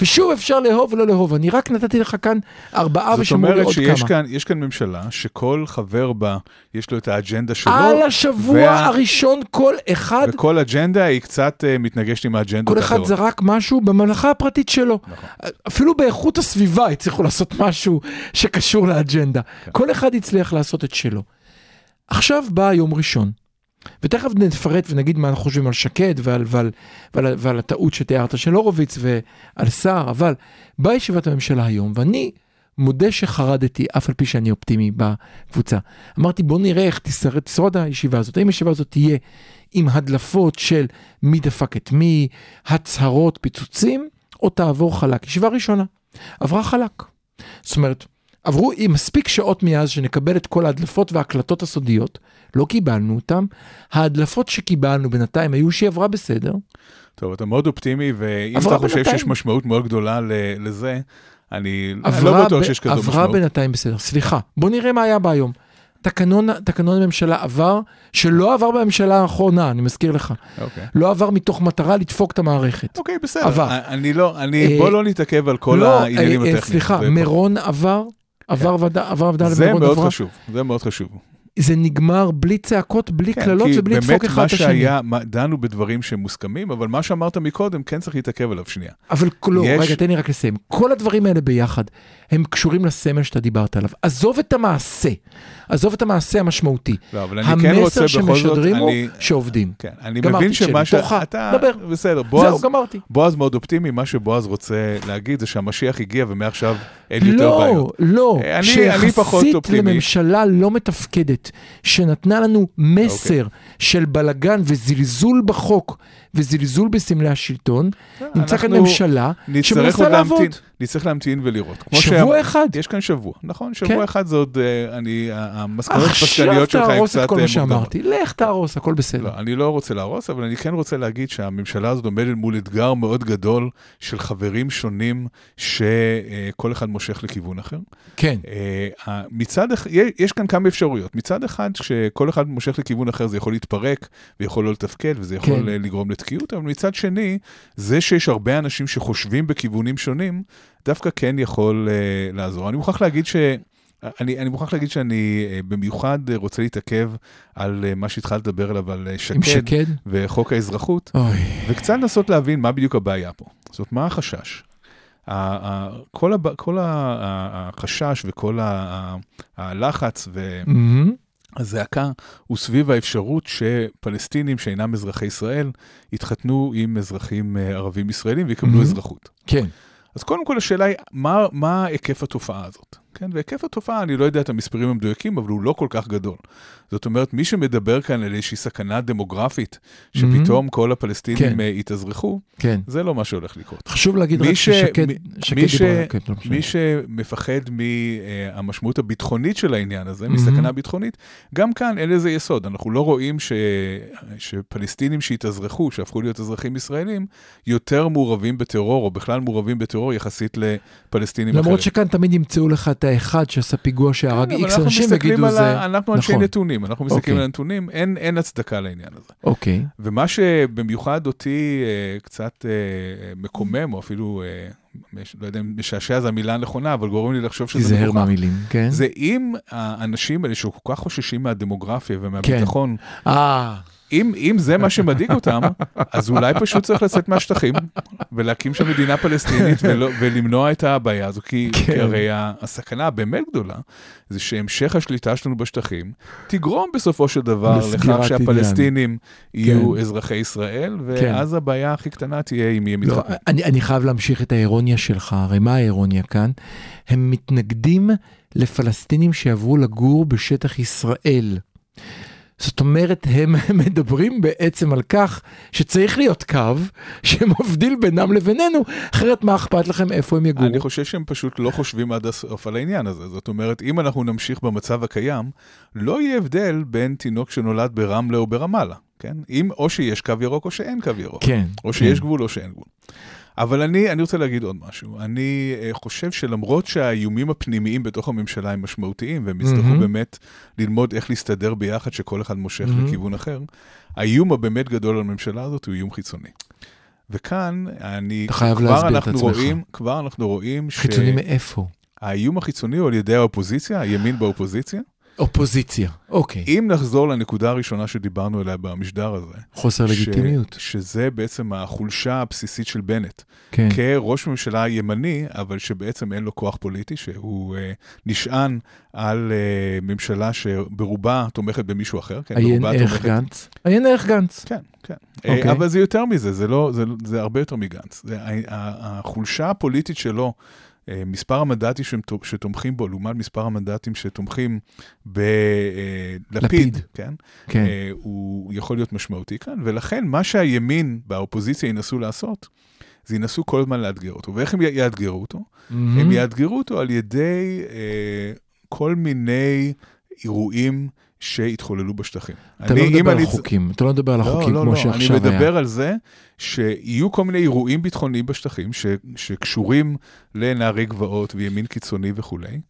Speaker 3: ושוב אפשר לאהוב ולא לאהוב, אני רק נתתי לך כאן ארבעה
Speaker 4: זאת
Speaker 3: ושמעו לי
Speaker 4: אומרת
Speaker 3: עוד
Speaker 4: שיש
Speaker 3: כמה.
Speaker 4: כאן, יש כאן ממשלה שכל חבר בה, יש לו את האג'נדה שלו.
Speaker 3: על השבוע
Speaker 4: וה-
Speaker 3: הראשון כל אחד
Speaker 4: וכל אג'נדה היא קצת אה, מתנגשת עם האג'נדות
Speaker 3: כל אחד
Speaker 4: האחרות.
Speaker 3: זרק משהו בממלכה הפרטית שלו.
Speaker 4: נכון.
Speaker 3: אפילו באיכות הסביבה הצליחו לעשות משהו שקשור לאג'נדה.
Speaker 4: כן.
Speaker 3: כל אחד הצליח לעשות את שלו. עכשיו בא יום ראשון, ותכף נפרט ונגיד מה אנחנו חושבים על שקד ועל, ועל, ועל, ועל הטעות שתיארת של הורוביץ ועל סער, אבל באה ישיבת הממשלה היום, ואני מודה שחרדתי, אף על פי שאני אופטימי בקבוצה. אמרתי בוא נראה איך תשרד, תשרוד הישיבה הזאת, האם הישיבה הזאת תהיה עם הדלפות של מי דפק את מי, הצהרות, פיצוצים, או תעבור חלק. ישיבה ראשונה, עברה חלק. זאת אומרת, עברו מספיק שעות מאז שנקבל את כל ההדלפות וההקלטות הסודיות, לא קיבלנו אותם. ההדלפות שקיבלנו בינתיים היו שהיא עברה בסדר.
Speaker 4: טוב, אתה מאוד אופטימי, ואם
Speaker 3: עברה
Speaker 4: אתה חושב
Speaker 3: בינתיים.
Speaker 4: שיש משמעות מאוד גדולה לזה, אני
Speaker 3: עברה,
Speaker 4: לא בטוח
Speaker 3: ב-
Speaker 4: שיש כזו
Speaker 3: עברה
Speaker 4: משמעות.
Speaker 3: בינתיים בסדר. סליחה, בוא נראה מה היה בה היום. תקנון, תקנון הממשלה עבר, שלא עבר בממשלה האחרונה, אני מזכיר לך.
Speaker 4: אוקיי.
Speaker 3: לא עבר מתוך מטרה לדפוק את המערכת.
Speaker 4: אוקיי, בסדר.
Speaker 3: עבר.
Speaker 4: אני לא, אני,
Speaker 3: אה,
Speaker 4: בוא לא נתעכב על כל
Speaker 3: לא,
Speaker 4: העניינים
Speaker 3: אה, אה,
Speaker 4: הטכניים.
Speaker 3: סליחה,
Speaker 4: זה-
Speaker 3: מירון עבר, עבר ועדה, עבר ועדה
Speaker 4: זה
Speaker 3: למירון
Speaker 4: מאוד
Speaker 3: עברה.
Speaker 4: חשוב, זה מאוד חשוב.
Speaker 3: זה נגמר בלי צעקות, בלי
Speaker 4: כן,
Speaker 3: קללות
Speaker 4: כי
Speaker 3: ובלי לדפוק אחד
Speaker 4: באמת
Speaker 3: את השני.
Speaker 4: שהיה, מה- דנו בדברים שמוסכמים, אבל מה שאמרת מקודם, כן צריך להתעכב עליו שנייה.
Speaker 3: אבל לא,
Speaker 4: יש-
Speaker 3: רגע, תן לי רק לסיים. כל הדברים האלה ביחד, הם קשורים לסמל שאתה דיברת עליו. עזוב את המעשה, עזוב את המעשה המשמעותי.
Speaker 4: לא, אבל אני כן רוצה
Speaker 3: המסר
Speaker 4: בכל זאת,
Speaker 3: שמשדרים הוא
Speaker 4: אני...
Speaker 3: שעובדים.
Speaker 4: כן, אני מבין שמה ש...
Speaker 3: תורך,
Speaker 4: אתה...
Speaker 3: דבר.
Speaker 4: בסדר, בועז,
Speaker 3: זהו, גמרתי.
Speaker 4: בועז מאוד אופטימי, מה שבועז רוצה להגיד זה שהמשיח הגיע ומעכשיו אין יותר
Speaker 3: לא,
Speaker 4: בעיות.
Speaker 3: לא,
Speaker 4: אה, אני- אני פחות
Speaker 3: שיחסית
Speaker 4: אופטימי.
Speaker 3: לממשלה לא מתפקדת, שנתנה לנו מסר
Speaker 4: אוקיי.
Speaker 3: של בלגן וזלזול בחוק וזלזול בסמלי השלטון, נמצא כאן ממשלה שמנסה לעבוד.
Speaker 4: להמתין, נצטרך להמתין ולראות.
Speaker 3: שבוע
Speaker 4: שאמר-
Speaker 3: אחד.
Speaker 4: יש כאן שבוע, נכון? שבוע
Speaker 3: כן.
Speaker 4: אחד זה עוד, אה, אני, המסקנות
Speaker 3: עכשיו
Speaker 4: הפסקניות שלך הן
Speaker 3: תהרוס את
Speaker 4: קצת
Speaker 3: כל
Speaker 4: אה,
Speaker 3: מה
Speaker 4: מוקדמות.
Speaker 3: שאמרתי, לך תהרוס, הכל בסדר.
Speaker 4: לא, אני לא רוצה להרוס, אבל אני כן רוצה להגיד שהממשלה הזאת עומדת מול אתגר מאוד גדול של חברים שונים שכל אחד מושך לכיוון אחר.
Speaker 3: כן,
Speaker 4: אה, מצד אחד, יש כאן כמה אפשרויות. מצד אחד, כשכל אחד מושך לכיוון אחר, זה יכול להתפרק ויכול לא לתפקד וזה יכול
Speaker 3: כן.
Speaker 4: אה, לגרום לתקיעות, אבל מצד שני, זה שיש הרבה אנשים שחושבים בכיוונים שונים, דווקא כן יכול uh, לעזור. אני מוכרח להגיד ש... אני, אני מוכרח להגיד שאני uh, במיוחד uh, רוצה להתעכב על מה שהתחלת לדבר עליו, על שקד,
Speaker 3: שקד.
Speaker 4: וחוק האזרחות,
Speaker 3: אוי,
Speaker 4: וקצת לנסות להבין מה בדיוק הבעיה פה. זאת אומרת, מה החשש? כל, הב... כל החשש וכל הלחץ. והזעקה הוא סביב האפשרות שפלסטינים שאינם אזרחי ישראל יתחתנו עם אזרחים אה, ערבים ישראלים ויקבלו. אזרחות.
Speaker 3: כן,
Speaker 4: אז קודם כל השאלה היא, מה, מה היקף התופעה הזאת? כן, והיקף התופעה, אני לא יודע את המספרים המדויקים, אבל הוא לא כל כך גדול. זאת אומרת, מי שמדבר כאן על איזושהי סכנה דמוגרפית, שפתאום כל הפלסטינים
Speaker 3: כן.
Speaker 4: אה, יתאזרחו,
Speaker 3: כן.
Speaker 4: זה לא מה שהולך לקרות.
Speaker 3: חשוב להגיד רק
Speaker 4: ש-
Speaker 3: ששקד
Speaker 4: מי- ש-
Speaker 3: כן, לא.
Speaker 4: מי שמפחד מהמשמעות הביטחונית של העניין הזה,
Speaker 3: Mhm.
Speaker 4: מסכנה ביטחונית, גם כאן אין לזה יסוד. אנחנו לא רואים ש... שפלסטינים שהתאזרחו, שהפכו להיות אזרחים ישראלים, יותר מעורבים בטרור, או בכלל מעורבים בטרור יחסית לפלסטינים אחרים.
Speaker 3: למרות שכאן תמיד ימצאו לך את האחד שעשה פיגוע שהרג
Speaker 4: כן,
Speaker 3: איקס
Speaker 4: אנחנו
Speaker 3: אנשים
Speaker 4: על
Speaker 3: זה...
Speaker 4: ה... אנחנו אנשי
Speaker 3: נכון.
Speaker 4: נתונים, אנחנו מסתכלים
Speaker 3: אוקיי.
Speaker 4: על הנתונים, אין, אין הצדקה לעניין הזה.
Speaker 3: אוקיי,
Speaker 4: ומה שבמיוחד אותי אה, קצת אה, מקומם, או אפילו, אה, לא יודע אם משעשע זו המילה הנכונה, אבל גורם לי לחשוב שזה
Speaker 3: תיזהר
Speaker 4: מגוחך.
Speaker 3: מהמילים, כן?
Speaker 4: זה אם האנשים האלה שכל כך חוששים מהדמוגרפיה ומהביטחון,
Speaker 3: אה,
Speaker 4: אם, אם זה מה שמדאיג אותם, אז אולי פשוט צריך לצאת מהשטחים ולהקים שם מדינה פלסטינית ולא, ולמנוע את הבעיה הזו, כי,
Speaker 3: כן.
Speaker 4: כי הרי הסכנה הבאמת גדולה זה שהמשך השליטה שלנו בשטחים תגרום בסופו של דבר לכך שהפלסטינים יהיו
Speaker 3: כן.
Speaker 4: אזרחי ישראל, ואז הבעיה הכי קטנה תהיה אם יהיה
Speaker 3: לא,
Speaker 4: מתחתנים.
Speaker 3: אני, אני חייב להמשיך את האירוניה שלך, הרי מה האירוניה כאן? הם מתנגדים לפלסטינים שיעברו לגור בשטח ישראל. זאת אומרת, הם מדברים בעצם על כך שצריך להיות קו שמבדיל בינם לבינינו, אחרת מה אכפת לכם איפה הם יגורו?
Speaker 4: אני חושב שהם פשוט לא חושבים עד הסוף על העניין הזה. זאת אומרת, אם אנחנו נמשיך במצב הקיים, לא יהיה הבדל בין תינוק שנולד ברמלה או ברמאללה, כן? אם או שיש קו ירוק או שאין קו ירוק.
Speaker 3: כן.
Speaker 4: או שיש
Speaker 3: כן.
Speaker 4: גבול או שאין גבול. אבל אני, אני רוצה להגיד עוד משהו. אני אה, חושב שלמרות שהאיומים הפנימיים בתוך הממשלה הם משמעותיים, והם יצטרכו
Speaker 3: מהמם.
Speaker 4: באמת ללמוד איך להסתדר ביחד, שכל אחד מושך
Speaker 3: מהמם.
Speaker 4: לכיוון אחר, האיום הבאמת גדול על הממשלה הזאת הוא איום חיצוני. וכאן, אני,
Speaker 3: אתה חייב להסביר את עצמך.
Speaker 4: רואים, כבר אנחנו רואים
Speaker 3: חיצוני מאיפה?
Speaker 4: שהאיום החיצוני הוא על ידי האופוזיציה, הימין באופוזיציה.
Speaker 3: אופוזיציה. אוקיי.
Speaker 4: אם נחזור לנקודה הראשונה שדיברנו עליה במשדר הזה,
Speaker 3: חוסר לגיטימיות.
Speaker 4: ש, שזה בעצם החולשה הבסיסית של בנט.
Speaker 3: כן.
Speaker 4: כראש ממשלה ימני, אבל שבעצם אין לו כוח פוליטי, שהוא אה, נשען על אה, ממשלה שברובה תומכת במישהו אחר. כן,
Speaker 3: עיין ערך
Speaker 4: תומכת-
Speaker 3: גנץ. עיין ערך גנץ.
Speaker 4: כן, כן.
Speaker 3: אוקיי.
Speaker 4: אה, אבל זה יותר מזה, זה, לא, זה, זה הרבה יותר מגנץ. זה, ה- ה- החולשה הפוליטית שלו, אה, מספר המנדטים שתומ- שתומכים בו, לעומת מספר המנדטים שתומכים בלפיד,
Speaker 3: לפיד.
Speaker 4: כן?
Speaker 3: כן.
Speaker 4: אה, הוא יכול להיות משמעותי כאן, ולכן מה שהימין באופוזיציה ינסו לעשות, זה ינסו כל הזמן לאתגר אותו. ואיך הם יאתגרו אותו?
Speaker 3: מהמם.
Speaker 4: הם יאתגרו אותו על ידי אה, כל מיני אירועים שהתחוללו בשטחים.
Speaker 3: אתה לא
Speaker 4: אני- אם
Speaker 3: מדבר על
Speaker 4: אני-
Speaker 3: חוקים, אתה לא מדבר על
Speaker 4: לא,
Speaker 3: החוקים
Speaker 4: לא,
Speaker 3: כמו
Speaker 4: לא,
Speaker 3: שעכשיו
Speaker 4: אני
Speaker 3: היה.
Speaker 4: מדבר על זה שיהיו כל מיני אירועים ביטחוניים בשטחים ש, שקשורים לנערי גבעות וימין קיצוני וכולי,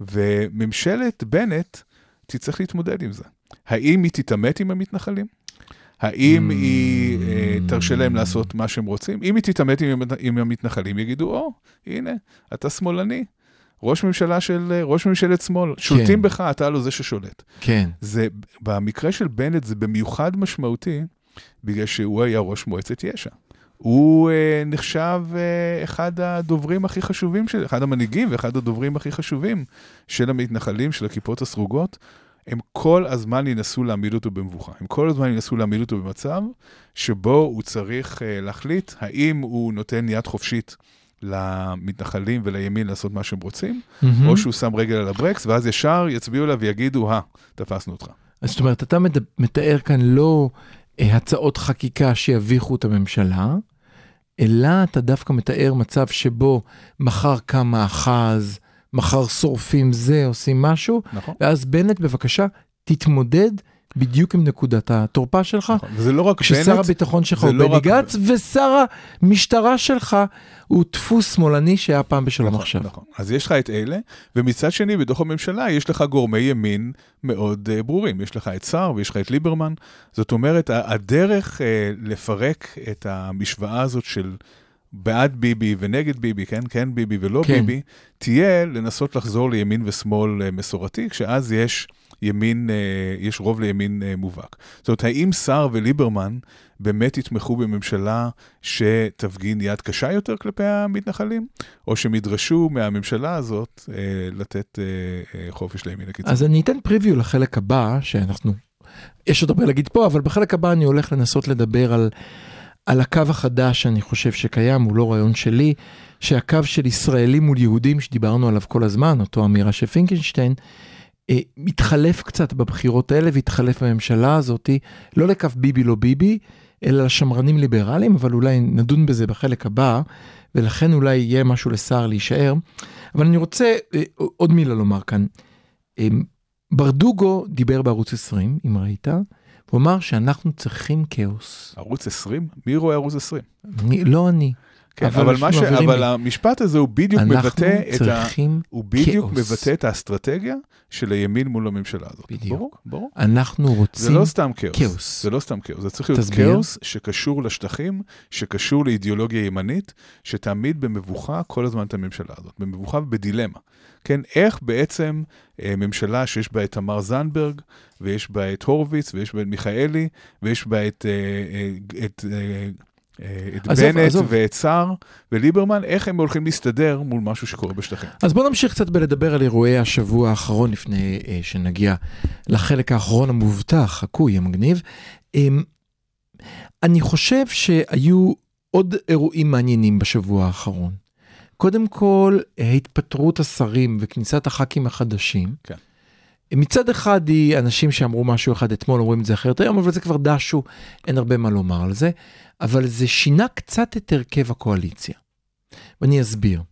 Speaker 4: וממשלת בנט תצטרך להתמודד עם זה. האם היא תתעמת עם המתנחלים? האם
Speaker 3: Mm.
Speaker 4: היא אה, תרשה להם לעשות מה שהם רוצים? אם היא תתעמת עם, עם המתנחלים, יגידו, או, הנה, אתה שמאלני. ראש ממשלה של, אה, ראש ממשלת שמאל, שולטים בך, אתה לא זה ששולט.
Speaker 3: כן.
Speaker 4: זה, במקרה של בנט זה במיוחד משמעותי, בגלל שהוא היה ראש מועצת יש"ע. הוא אה, נחשב אה, אחד הדוברים הכי חשובים, של, אחד המנהיגים ואחד הדוברים הכי חשובים של המתנחלים, של הכיפות הסרוגות. הם כל הזמן ינסו להעמיד אותו במבוכה. הם כל הזמן ינסו להעמיד אותו במצב שבו הוא צריך אה, להחליט האם הוא נותן יד חופשית למתנחלים ולימין לעשות מה שהם רוצים,
Speaker 3: מהמם.
Speaker 4: או שהוא שם רגל על הברקס, ואז ישר יצביעו אליו ויגידו, אה, תפסנו אותך.
Speaker 3: אז זאת אומרת, אתה מתאר כאן לא אה, הצעות חקיקה שיביכו את הממשלה, אלא אתה דווקא מתאר מצב שבו מחר קם מאחז, מחר שורפים זה, עושים משהו,
Speaker 4: נכון.
Speaker 3: ואז בנט, בבקשה, תתמודד בדיוק עם נקודת התורפה שלך.
Speaker 4: נכון. וזה לא רק בנט,
Speaker 3: הביטחון שלך הוא
Speaker 4: לא
Speaker 3: בני
Speaker 4: רק-
Speaker 3: גנץ, ושר המשטרה שלך הוא דפוס שמאלני שהיה פעם בשלום
Speaker 4: נכון,
Speaker 3: עכשיו.
Speaker 4: נכון. אז יש לך את אלה, ומצד שני, בתוך הממשלה יש לך גורמי ימין מאוד uh, ברורים. יש לך את סער ויש לך את ליברמן. זאת אומרת, הדרך uh, לפרק את המשוואה הזאת של בעד ביבי ונגד ביבי, כן, כן ביבי ולא
Speaker 3: כן.
Speaker 4: ביבי, תהיה לנסות לחזור לימין ושמאל uh, מסורתי, כשאז יש ימין, uh, יש רוב לימין uh, מובהק. זאת אומרת, האם סער וליברמן באמת יתמכו בממשלה שתפגין יד קשה יותר כלפי המתנחלים, או שהם ידרשו מהממשלה הזאת אה, לתת אה, אה, חופש לימין הקיצוני.
Speaker 3: אז אני אתן פריוויו לחלק הבא, שאנחנו, יש עוד הרבה להגיד פה, אבל בחלק הבא אני הולך לנסות לדבר על, על הקו החדש שאני חושב שקיים, הוא לא רעיון שלי, שהקו של ישראלים מול יהודים שדיברנו עליו כל הזמן, אותו אמירה של פינקלשטיין, אה, מתחלף קצת בבחירות האלה והתחלף בממשלה הזאתי, לא לקו ביבי לא ביבי, אלא לשמרנים ליברליים, אבל אולי נדון בזה בחלק הבא, ולכן אולי יהיה משהו לסער להישאר. אבל אני רוצה אה, עוד מילה לומר כאן. אה, ברדוגו דיבר בערוץ 20, אם ראית, הוא אמר שאנחנו צריכים כאוס.
Speaker 4: ערוץ 20? מי רואה ערוץ 20?
Speaker 3: אני, לא אני.
Speaker 4: כן,
Speaker 3: אבל
Speaker 4: אבל, ש... אבל
Speaker 3: לי.
Speaker 4: המשפט הזה הוא בדיוק מבטא את ה... הוא בדיוק
Speaker 3: כאוס.
Speaker 4: מבטא את האסטרטגיה של הימין מול הממשלה הזאת.
Speaker 3: בדיוק.
Speaker 4: ברור, ברור.
Speaker 3: אנחנו
Speaker 4: זה
Speaker 3: רוצים
Speaker 4: לא סתם כאוס.
Speaker 3: כאוס.
Speaker 4: זה לא סתם כאוס, זה צריך להיות
Speaker 3: תסביר.
Speaker 4: כאוס שקשור לשטחים, שקשור לאידיאולוגיה ימנית, שתעמיד במבוכה כל הזמן את הממשלה הזאת, במבוכה ובדילמה. כן, איך בעצם אה, ממשלה שיש בה את תמר זנדברג, ויש בה את הורוביץ, ויש בה את מיכאלי, ויש בה את, אה, אה, את, אה, את
Speaker 3: עזוב,
Speaker 4: בנט
Speaker 3: עזוב.
Speaker 4: ואת סער וליברמן, איך הם הולכים להסתדר מול משהו שקורה בשטחים.
Speaker 3: אז בוא נמשיך קצת בלדבר על אירועי השבוע האחרון לפני אה, שנגיע לחלק האחרון המובטח, חכוי, המגניב. אה, אני חושב שהיו עוד אירועים מעניינים בשבוע האחרון. קודם כל, התפטרות השרים וכניסת הח"כים החדשים.
Speaker 4: כן.
Speaker 3: מצד אחד היא אנשים שאמרו משהו אחד אתמול, אומרים את זה אחרת היום, אבל זה כבר דשו, אין הרבה מה לומר על זה. אבל זה שינה קצת את הרכב הקואליציה. ואני אסביר.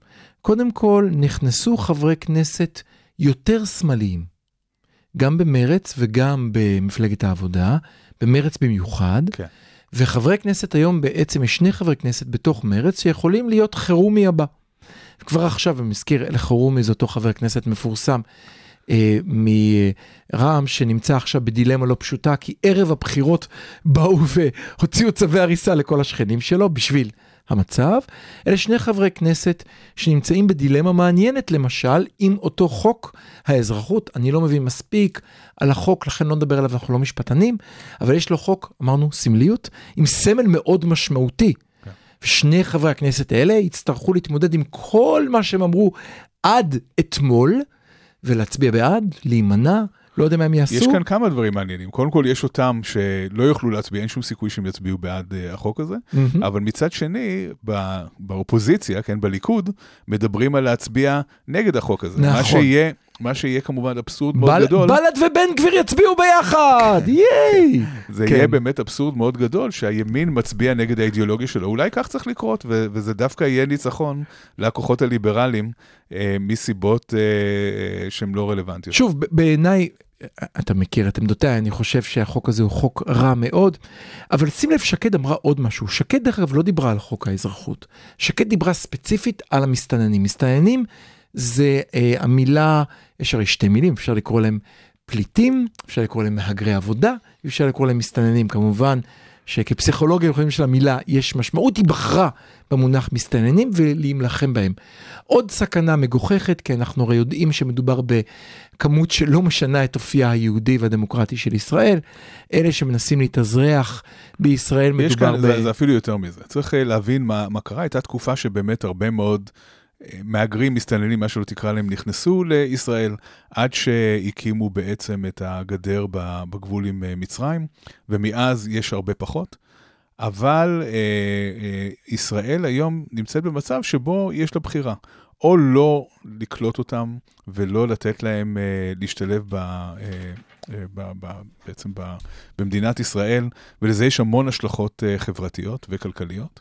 Speaker 3: קודם כל, נכנסו חברי כנסת יותר שמאליים, גם במרץ וגם במפלגת העבודה, במרץ במיוחד,
Speaker 4: כן.
Speaker 3: וחברי כנסת היום, בעצם יש שני חברי כנסת בתוך מרץ שיכולים להיות חירומי הבא. כבר עכשיו, אני מזכיר, אלחרומי זה אותו חבר כנסת מפורסם מרע"מ, שנמצא עכשיו בדילמה לא פשוטה, כי ערב הבחירות באו והוציאו צווי הריסה לכל השכנים שלו בשביל המצב. אלה שני חברי כנסת שנמצאים בדילמה מעניינת, למשל, עם אותו חוק האזרחות. אני לא מבין מספיק על החוק, לכן לא נדבר עליו, אנחנו לא משפטנים, אבל יש לו חוק, אמרנו, סמליות, עם סמל מאוד משמעותי. ושני חברי הכנסת האלה יצטרכו להתמודד עם כל מה שהם אמרו עד אתמול, ולהצביע בעד, להימנע, לא יודע מה הם יעשו.
Speaker 4: יש כאן כמה דברים מעניינים. קודם כל, יש אותם שלא יוכלו להצביע, אין שום סיכוי שהם יצביעו בעד uh, החוק הזה,
Speaker 3: מהמם.
Speaker 4: אבל מצד שני, ב, באופוזיציה, כן, בליכוד, מדברים על להצביע נגד החוק הזה.
Speaker 3: נכון.
Speaker 4: מה שיהיה, מה שיהיה כמובן אבסורד מאוד
Speaker 3: בל-
Speaker 4: גדול.
Speaker 3: בל"ד ובן גביר יצביעו ביחד, ייי!
Speaker 4: זה
Speaker 3: כן.
Speaker 4: יהיה באמת אבסורד מאוד גדול שהימין מצביע נגד האידיאולוגיה שלו. אולי כך צריך לקרות, ו- וזה דווקא יהיה ניצחון לכוחות הליברליים אה, מסיבות אה, שהן לא רלוונטיות.
Speaker 3: שוב, בעיניי, אתה מכיר את עמדותיי, אני חושב שהחוק הזה הוא חוק רע מאוד, אבל שים לב, שקד אמרה עוד משהו. שקד, דרך אגב, לא דיברה על חוק האזרחות. שקד דיברה ספציפית על המסתננים. מסתננים זה אה, המילה, יש הרי שתי מילים, אפשר לקרוא להם פליטים, אפשר לקרוא להם מהגרי עבודה, אפשר לקרוא להם מסתננים. כמובן שכפסיכולוגיה יכולים של המילה יש משמעות, היא בחרה במונח מסתננים ולהילחם בהם. עוד סכנה מגוחכת, כי אנחנו הרי יודעים שמדובר בכמות שלא משנה את אופייה היהודי והדמוקרטי של ישראל. אלה שמנסים להתאזרח בישראל
Speaker 4: יש
Speaker 3: מדובר
Speaker 4: כאן,
Speaker 3: ב...
Speaker 4: זה, זה אפילו יותר מזה. צריך אה, להבין מה, מה קרה. הייתה תקופה שבאמת הרבה מאוד מהגרים, מסתננים, מה שלא תקרא להם, נכנסו לישראל, עד שהקימו בעצם את הגדר בגבול עם אה, מצרים, ומאז יש הרבה פחות. אבל אה, אה, ישראל היום נמצאת במצב שבו יש לה בחירה. או לא לקלוט אותם ולא לתת להם אה, להשתלב ב, אה, אה, ב, ב, בעצם ב, במדינת ישראל, ולזה יש המון השלכות אה, חברתיות וכלכליות,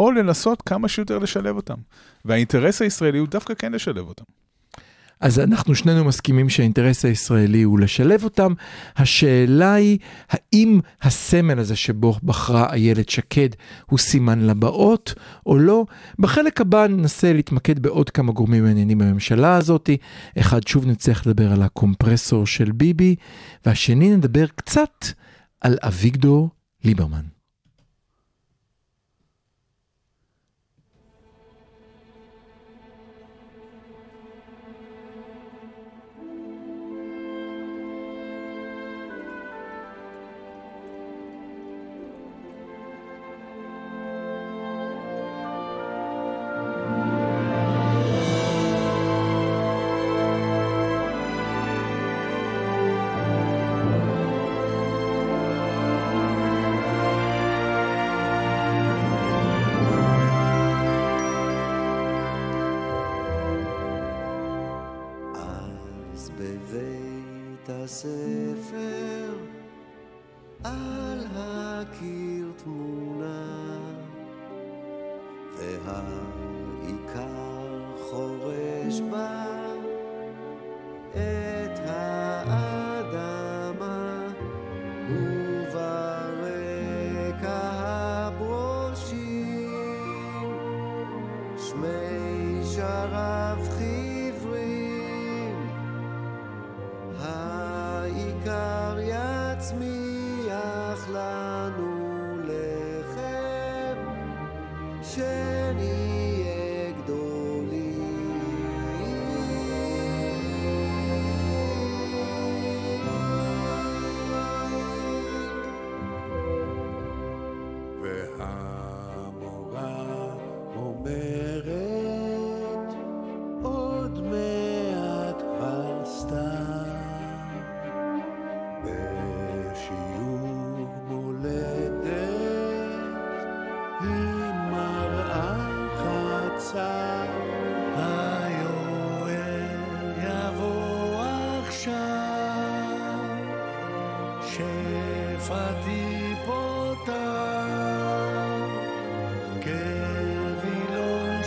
Speaker 4: או לנסות כמה שיותר לשלב אותם. והאינטרס הישראלי הוא דווקא כן לשלב אותם.
Speaker 3: אז אנחנו שנינו מסכימים שהאינטרס הישראלי הוא לשלב אותם. השאלה היא, האם הסמל הזה שבו בחרה איילת שקד הוא סימן לבאות או לא? בחלק הבא ננסה להתמקד בעוד כמה גורמים מעניינים בממשלה הזאת. אחד, שוב נצטרך לדבר על הקומפרסור של ביבי, והשני נדבר קצת על אביגדור ליברמן.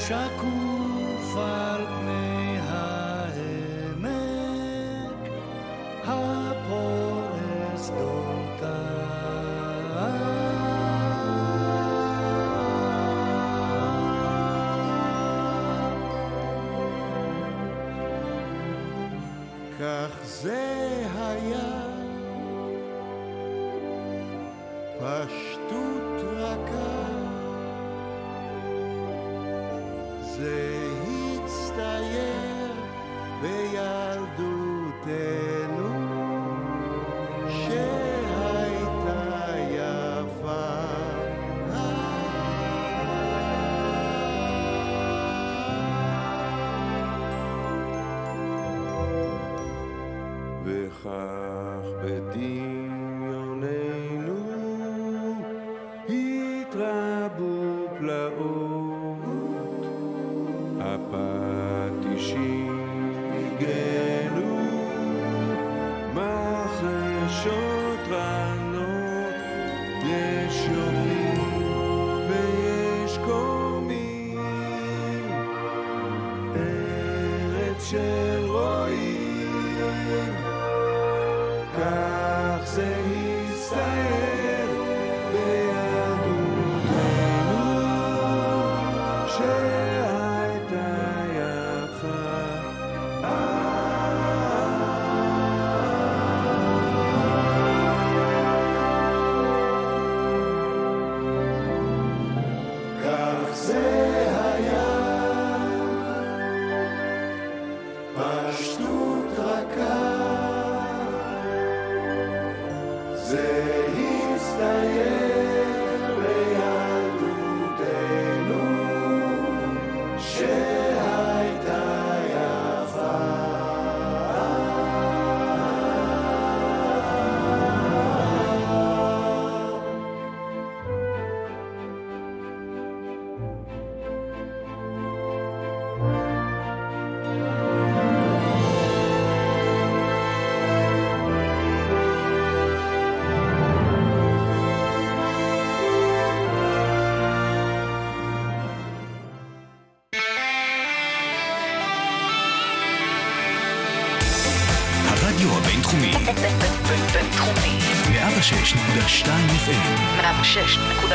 Speaker 7: שקוף על פני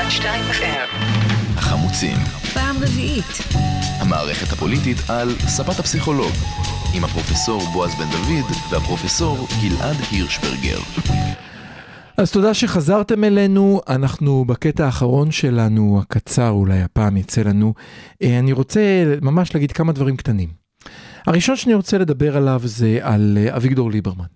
Speaker 6: FM.
Speaker 1: החמוצים,
Speaker 2: פעם רביעית.
Speaker 1: המערכת הפוליטית על ספת הפסיכולוג, עם הפרופסור בועז בן דוד והפרופסור גלעד הירשברגר.
Speaker 3: אז תודה שחזרתם אלינו, אנחנו בקטע האחרון שלנו, הקצר אולי הפעם יצא לנו. אה, אני רוצה ממש להגיד כמה דברים קטנים. הראשון שאני רוצה לדבר עליו זה על אה, אביגדור ליברמן.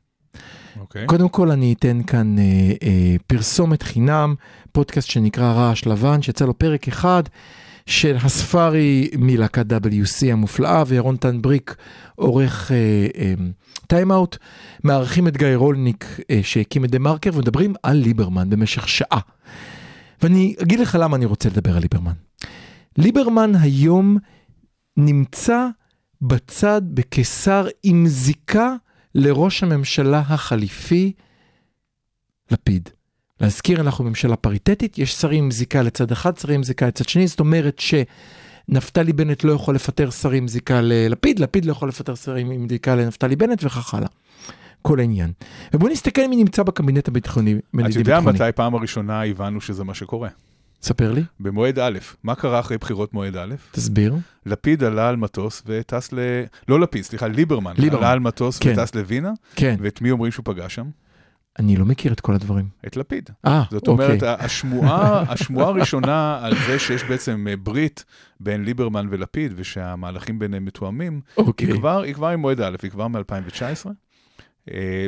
Speaker 4: אוקיי.
Speaker 3: קודם כל אני אתן כאן אה, אה, פרסומת חינם, פודקאסט שנקרא רעש לבן, שיצא לו פרק אחד של הספארי מלהקת WC המופלאה, וירון טן בריק עורך טיימאוט, אה, אה, מארחים את גיא רולניק אה, שהקים את דה מרקר ומדברים על ליברמן במשך שעה. ואני אגיד לך למה אני רוצה לדבר על ליברמן. ליברמן היום נמצא בצד בקיסר עם זיקה לראש הממשלה החליפי, לפיד. להזכיר, אנחנו ממשלה פריטטית, יש שרים עם זיקה לצד אחד, שרים עם זיקה לצד שני, זאת אומרת שנפתלי בנט לא יכול לפטר שרים עם זיקה ללפיד, לפיד לא יכול לפטר שרים עם זיקה לנפתלי בנט וכך הלאה. כל העניין. ובואו נסתכל מי נמצא בקבינט הביטחוני.
Speaker 4: אתה יודע מתי פעם הראשונה הבנו שזה מה שקורה?
Speaker 3: ספר לי,
Speaker 4: במועד א', מה קרה אחרי בחירות מועד א'?
Speaker 3: תסביר.
Speaker 4: לפיד עלה על מטוס וטס ל... לא לפיד, סליחה, ליברמן.
Speaker 3: ליברמן.
Speaker 4: עלה על מטוס
Speaker 3: כן.
Speaker 4: וטס לווינה,
Speaker 3: כן,
Speaker 4: ואת מי אומרים שהוא פגש שם?
Speaker 3: אני לא מכיר את כל הדברים.
Speaker 4: את לפיד.
Speaker 3: אה,
Speaker 4: זאת
Speaker 3: אוקיי.
Speaker 4: אומרת, השמועה, השמועה הראשונה על זה שיש בעצם אה, ברית בין ליברמן ולפיד, ושהמהלכים ביניהם מתואמים,
Speaker 3: אוקיי.
Speaker 4: היא כבר, היא כבר עם מועד א', היא כבר מ-2019,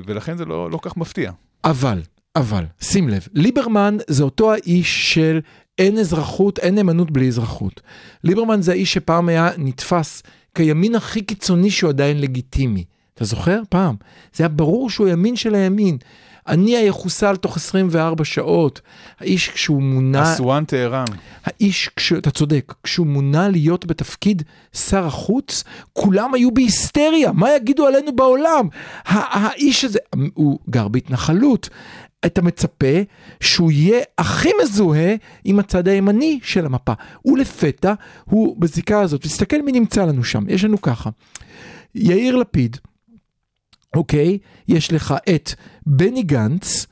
Speaker 4: ולכן זה לא, לא כך מפתיע.
Speaker 3: אבל, אבל, שים לב, ליברמן זה אותו האיש של אין אזרחות, אין נאמנות בלי אזרחות. ליברמן זה האיש שפעם היה נתפס כימין הכי קיצוני שהוא עדיין לגיטימי. אתה זוכר? פעם. זה היה ברור שהוא ימין של הימין. הנייה יחוסל תוך 24 שעות. האיש כשהוא מונה,
Speaker 4: אסואן טהרן.
Speaker 3: האיש, כש, אתה צודק, כשהוא מונה להיות בתפקיד שר החוץ, כולם היו בהיסטריה, מה יגידו עלינו בעולם? ה- האיש הזה, הוא גר בהתנחלות. אתה מצפה שהוא יהיה הכי מזוהה עם הצד הימני של המפה. ולפתע הוא בזיקה הזאת, תסתכל מי נמצא לנו שם, יש לנו ככה. יאיר לפיד, אוקיי? יש לך את בני גנץ,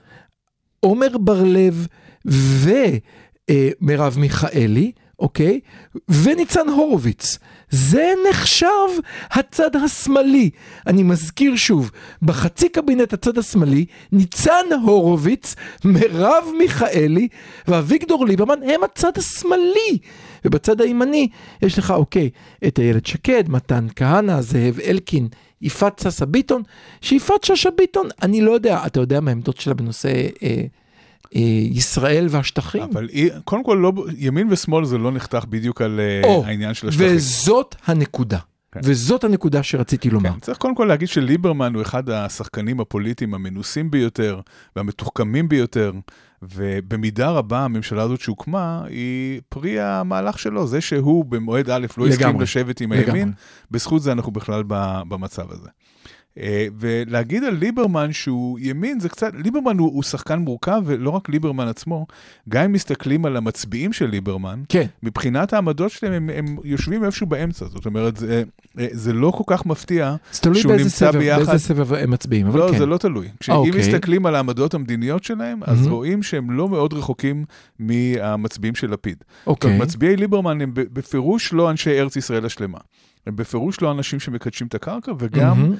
Speaker 3: עומר בר לב ומרב מיכאלי, אוקיי? וניצן הורוביץ. זה נחשב הצד השמאלי. אני מזכיר שוב, בחצי קבינט הצד השמאלי, ניצן הורוביץ, מרב מיכאלי ואביגדור ליברמן הם הצד השמאלי. ובצד הימני יש לך, אוקיי, את איילת שקד, מתן כהנא, זאב אלקין, יפעת שאשא ביטון, שיפעת שאשא ביטון, אני לא יודע, אתה יודע מה העמדות שלה בנושא אה, ישראל והשטחים?
Speaker 4: אבל קודם כל, לא, ימין ושמאל זה לא נחתך בדיוק על אה,
Speaker 3: או,
Speaker 4: העניין של השטחים.
Speaker 3: וזאת הנקודה.
Speaker 4: כן.
Speaker 3: וזאת הנקודה שרציתי לומר.
Speaker 4: כן, צריך קודם כל להגיד שליברמן הוא אחד השחקנים הפוליטיים המנוסים ביותר והמתוחכמים ביותר, ובמידה רבה הממשלה הזאת שהוקמה היא פרי המהלך שלו, זה שהוא במועד א' לא הסכים לשבת עם
Speaker 3: לגמרי.
Speaker 4: הימין, בזכות זה אנחנו בכלל במצב הזה. אה, ולהגיד על ליברמן שהוא ימין זה קצת, ליברמן הוא, הוא שחקן מורכב ולא רק ליברמן עצמו, גם אם מסתכלים על המצביעים של ליברמן,
Speaker 3: כן.
Speaker 4: מבחינת העמדות שלהם הם, הם יושבים איפשהו באמצע, זאת אומרת זה, אה, זה לא כל כך מפתיע
Speaker 3: זה תלוי
Speaker 4: שהוא נמצא
Speaker 3: סבב,
Speaker 4: ביחד.
Speaker 3: באיזה סבב הם מצביעים, אבל
Speaker 4: לא,
Speaker 3: כן.
Speaker 4: זה לא תלוי. כשאם
Speaker 3: אוקיי.
Speaker 4: מסתכלים על העמדות המדיניות שלהם, אז
Speaker 3: מהמם.
Speaker 4: רואים שהם לא מאוד רחוקים מהמצביעים של לפיד.
Speaker 3: אוקיי.
Speaker 4: טוב, מצביעי ליברמן הם בפירוש לא אנשי ארץ ישראל השלמה. הם בפירוש לא אנשים שמקדשים את הקרקע, וגם
Speaker 3: מהמם.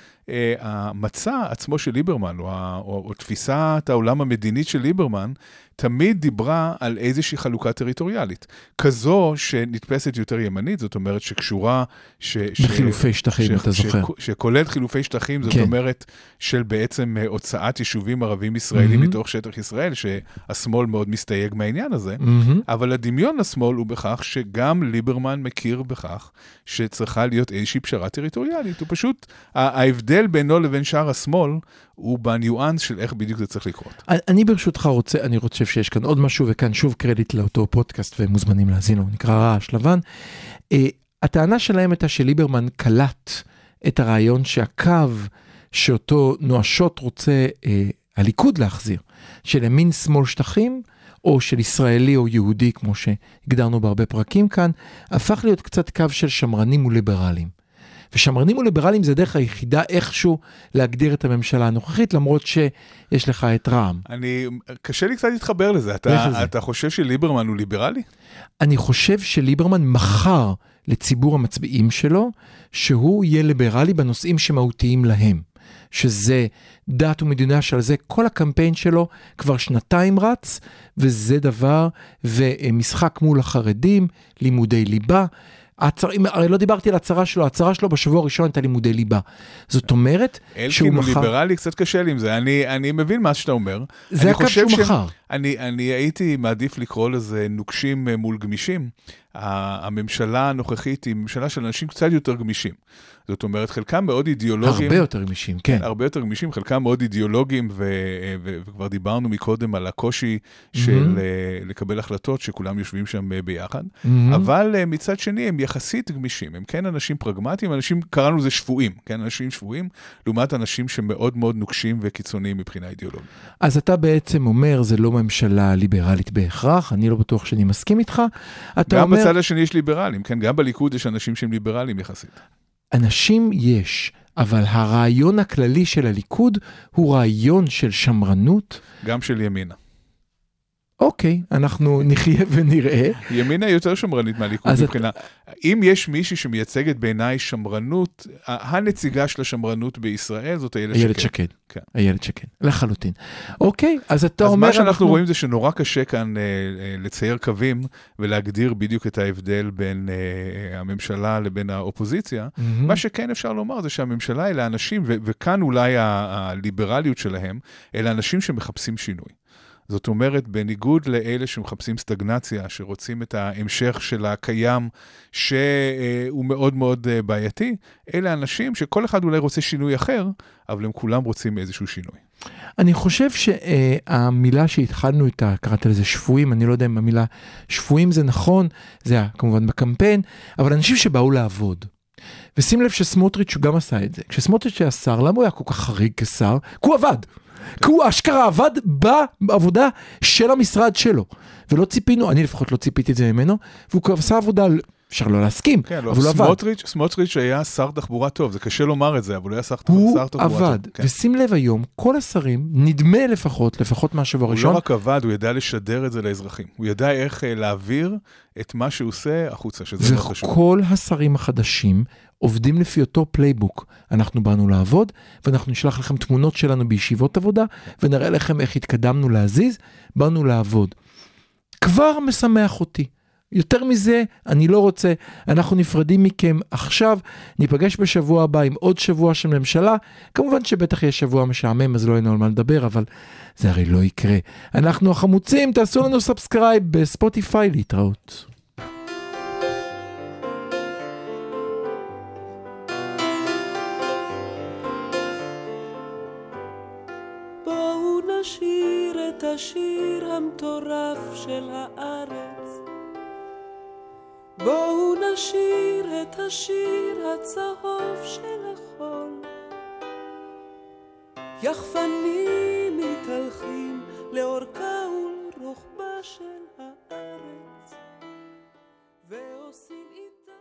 Speaker 4: המצע עצמו של ליברמן, או, או, או תפיסת העולם המדינית של ליברמן, תמיד דיברה על איזושהי חלוקה טריטוריאלית. כזו שנתפסת יותר ימנית, זאת אומרת שקשורה... ש, ש-
Speaker 3: בחילופי שטחים, אתה זוכר.
Speaker 4: ש- שכוללת חילופי שטחים, זאת
Speaker 3: כן.
Speaker 4: אומרת של בעצם אה, הוצאת יישובים ערבים ישראלים
Speaker 3: מהמם.
Speaker 4: מתוך שטח ישראל, שהשמאל מאוד מסתייג מהעניין הזה.
Speaker 3: מהמם.
Speaker 4: אבל הדמיון לשמאל הוא בכך שגם ליברמן מכיר בכך שצריכה להיות איזושהי פשרה טריטוריאלית. הוא פשוט, ה- ההבדל בינו לבין שאר השמאל הוא בניואנס של איך בדיוק זה צריך לקרות.
Speaker 3: אני ברשותך רוצה, אני חושב שיש כאן עוד משהו, וכאן שוב קרדיט לאותו פודקאסט, והם מוזמנים להאזין לו, הוא נקרא רעש לבן. אה, הטענה שלהם הייתה שליברמן קלט את הרעיון שהקו שאותו נואשות רוצה אה, הליכוד להחזיר, של ימין שמאל שטחים, או של ישראלי או יהודי, כמו שהגדרנו בהרבה פרקים כאן, הפך להיות קצת קו של שמרנים וליברלים. ושמרנים וליברלים זה הדרך היחידה איכשהו להגדיר את הממשלה הנוכחית, למרות שיש לך את רע"מ.
Speaker 4: אני, קשה לי קצת להתחבר לזה. אתה,
Speaker 3: זה.
Speaker 4: אתה חושב שליברמן הוא ליברלי?
Speaker 3: אני חושב שליברמן מכר לציבור המצביעים שלו שהוא יהיה ליברלי בנושאים שמהותיים להם. שזה דת ומדינה שעל זה כל הקמפיין שלו כבר שנתיים רץ, וזה דבר, ומשחק מול החרדים, לימודי ליבה. הצר... הרי לא דיברתי על הצהרה שלו, הצהרה שלו בשבוע הראשון הייתה לימודי ליבה. זאת אומרת שהוא
Speaker 4: אלקין הוא
Speaker 3: מכר...
Speaker 4: ליברלי, קצת קשה לי עם זה. אני, אני מבין מה שאתה אומר.
Speaker 3: זה הקו שהוא
Speaker 4: שהם-
Speaker 3: מכר.
Speaker 4: אני, אני הייתי מעדיף לקרוא לזה נוקשים אה, מול גמישים. הממשלה הנוכחית היא ממשלה של אנשים קצת יותר גמישים. זאת אומרת, חלקם מאוד אידיאולוגיים.
Speaker 3: הרבה יותר גמישים, כן.
Speaker 4: הרבה יותר גמישים, חלקם מאוד אידיאולוגיים, ו- ו- וכבר דיברנו מקודם על הקושי של אה, לקבל החלטות שכולם יושבים שם אה, ביחד.
Speaker 3: מהמם.
Speaker 4: אבל אה, מצד שני הם יחסית גמישים, הם כן אנשים פרגמטיים, אנשים, קראנו לזה שבויים, כן, אנשים שבויים, לעומת אנשים שמאוד מאוד נוקשים וקיצוניים מבחינה אידיאולוגית.
Speaker 3: אז אתה בעצם אומר, זה לא ממשלה ליברלית בהכרח, אני לא בטוח שאני מסכים איתך. אתה
Speaker 4: גם
Speaker 3: אומר,
Speaker 4: בצד השני יש ליברלים, כן, גם בליכוד יש אנשים שהם ליברלים יחסית.
Speaker 3: אנשים יש, אבל הרעיון הכללי של הליכוד הוא רעיון של שמרנות.
Speaker 4: גם של ימינה.
Speaker 3: אוקיי, אנחנו נחיה ונראה.
Speaker 4: ימינה יותר שמרנית מהליכוד
Speaker 3: אז
Speaker 4: מבחינה. אם יש מישהי שמייצגת בעיניי שמרנות, הנציגה של השמרנות בישראל זאת איילת
Speaker 3: איילת
Speaker 4: שקד.
Speaker 3: שקד.
Speaker 4: כן.
Speaker 3: איילת שקד, לחלוטין. אוקיי, אז אתה
Speaker 4: אז
Speaker 3: אומר,
Speaker 4: מה שאנחנו רואים זה שנורא קשה כאן אה, אה, לצייר קווים ולהגדיר בדיוק את ההבדל בין אה, הממשלה לבין האופוזיציה.
Speaker 3: מהמם.
Speaker 4: מה שכן אפשר לומר זה שהממשלה אלה אנשים, ו- וכאן אולי ה- הליברליות שלהם, אלה אנשים שמחפשים שינוי. זאת אומרת, בניגוד לאלה שמחפשים סטגנציה, שרוצים את ההמשך של הקיים, שהוא מאוד מאוד אה, בעייתי, אלה אנשים שכל אחד אולי רוצה שינוי אחר, אבל הם כולם רוצים איזשהו שינוי.
Speaker 3: אני חושב שהמילה שהתחלנו איתה, קראת לזה שבויים, אני לא יודע אם המילה שבויים זה נכון, זה היה כמובן בקמפיין, אבל אנשים שבאו לעבוד. ושים לב שסמוטריץ' הוא גם עשה את זה. כשסמוטריץ' היה שר, למה הוא היה כל כך חריג כשר? כי הוא עבד. כי הוא אשכרה עבד בעבודה של המשרד שלו. ולא ציפינו, אני לפחות לא ציפיתי את זה ממנו, והוא עשה עבודה אפשר לא להסכים,
Speaker 4: כן, לא,
Speaker 3: אבל הוא עבד.
Speaker 4: סמוטריץ', סמוטריץ' היה שר תחבורה טוב, זה קשה לומר את זה, אבל הוא היה שר,
Speaker 3: הוא
Speaker 4: שר תחבורה טוב.
Speaker 3: עבד,
Speaker 4: כן.
Speaker 3: ושים לב היום, כל השרים, נדמה לפחות, לפחות מהשבוע
Speaker 4: הוא
Speaker 3: הראשון,
Speaker 4: לא רק עבד, הוא ידע לשדר את זה לאזרחים. הוא ידע איך אה, להעביר את מה שהוא עושה החוצה, שזה מאוד חשוב.
Speaker 3: וכל השרים החדשים עובדים לפי אותו playbook. אנחנו באנו לעבוד, ואנחנו נשלח לכם תמונות שלנו בישיבות עבודה, ונראה לכם איך התקדמנו להזיז, באנו לעבוד. כבר משמח אותי. יותר מזה, אני לא רוצה, אנחנו נפרדים מכם עכשיו, ניפגש בשבוע הבא עם עוד שבוע של ממשלה, כמובן שבטח יהיה שבוע משעמם, אז לא יהיה על מה לדבר, אבל זה הרי לא יקרה. אנחנו החמוצים, תעשו לנו subscribe בספוטיפיי, להתראות.
Speaker 8: השיר המטורף של הארץ. בואו נשיר את השיר הצהוב של החול. יחפנים מתהלכים לאורכה ולרוחבה של הארץ, ועושים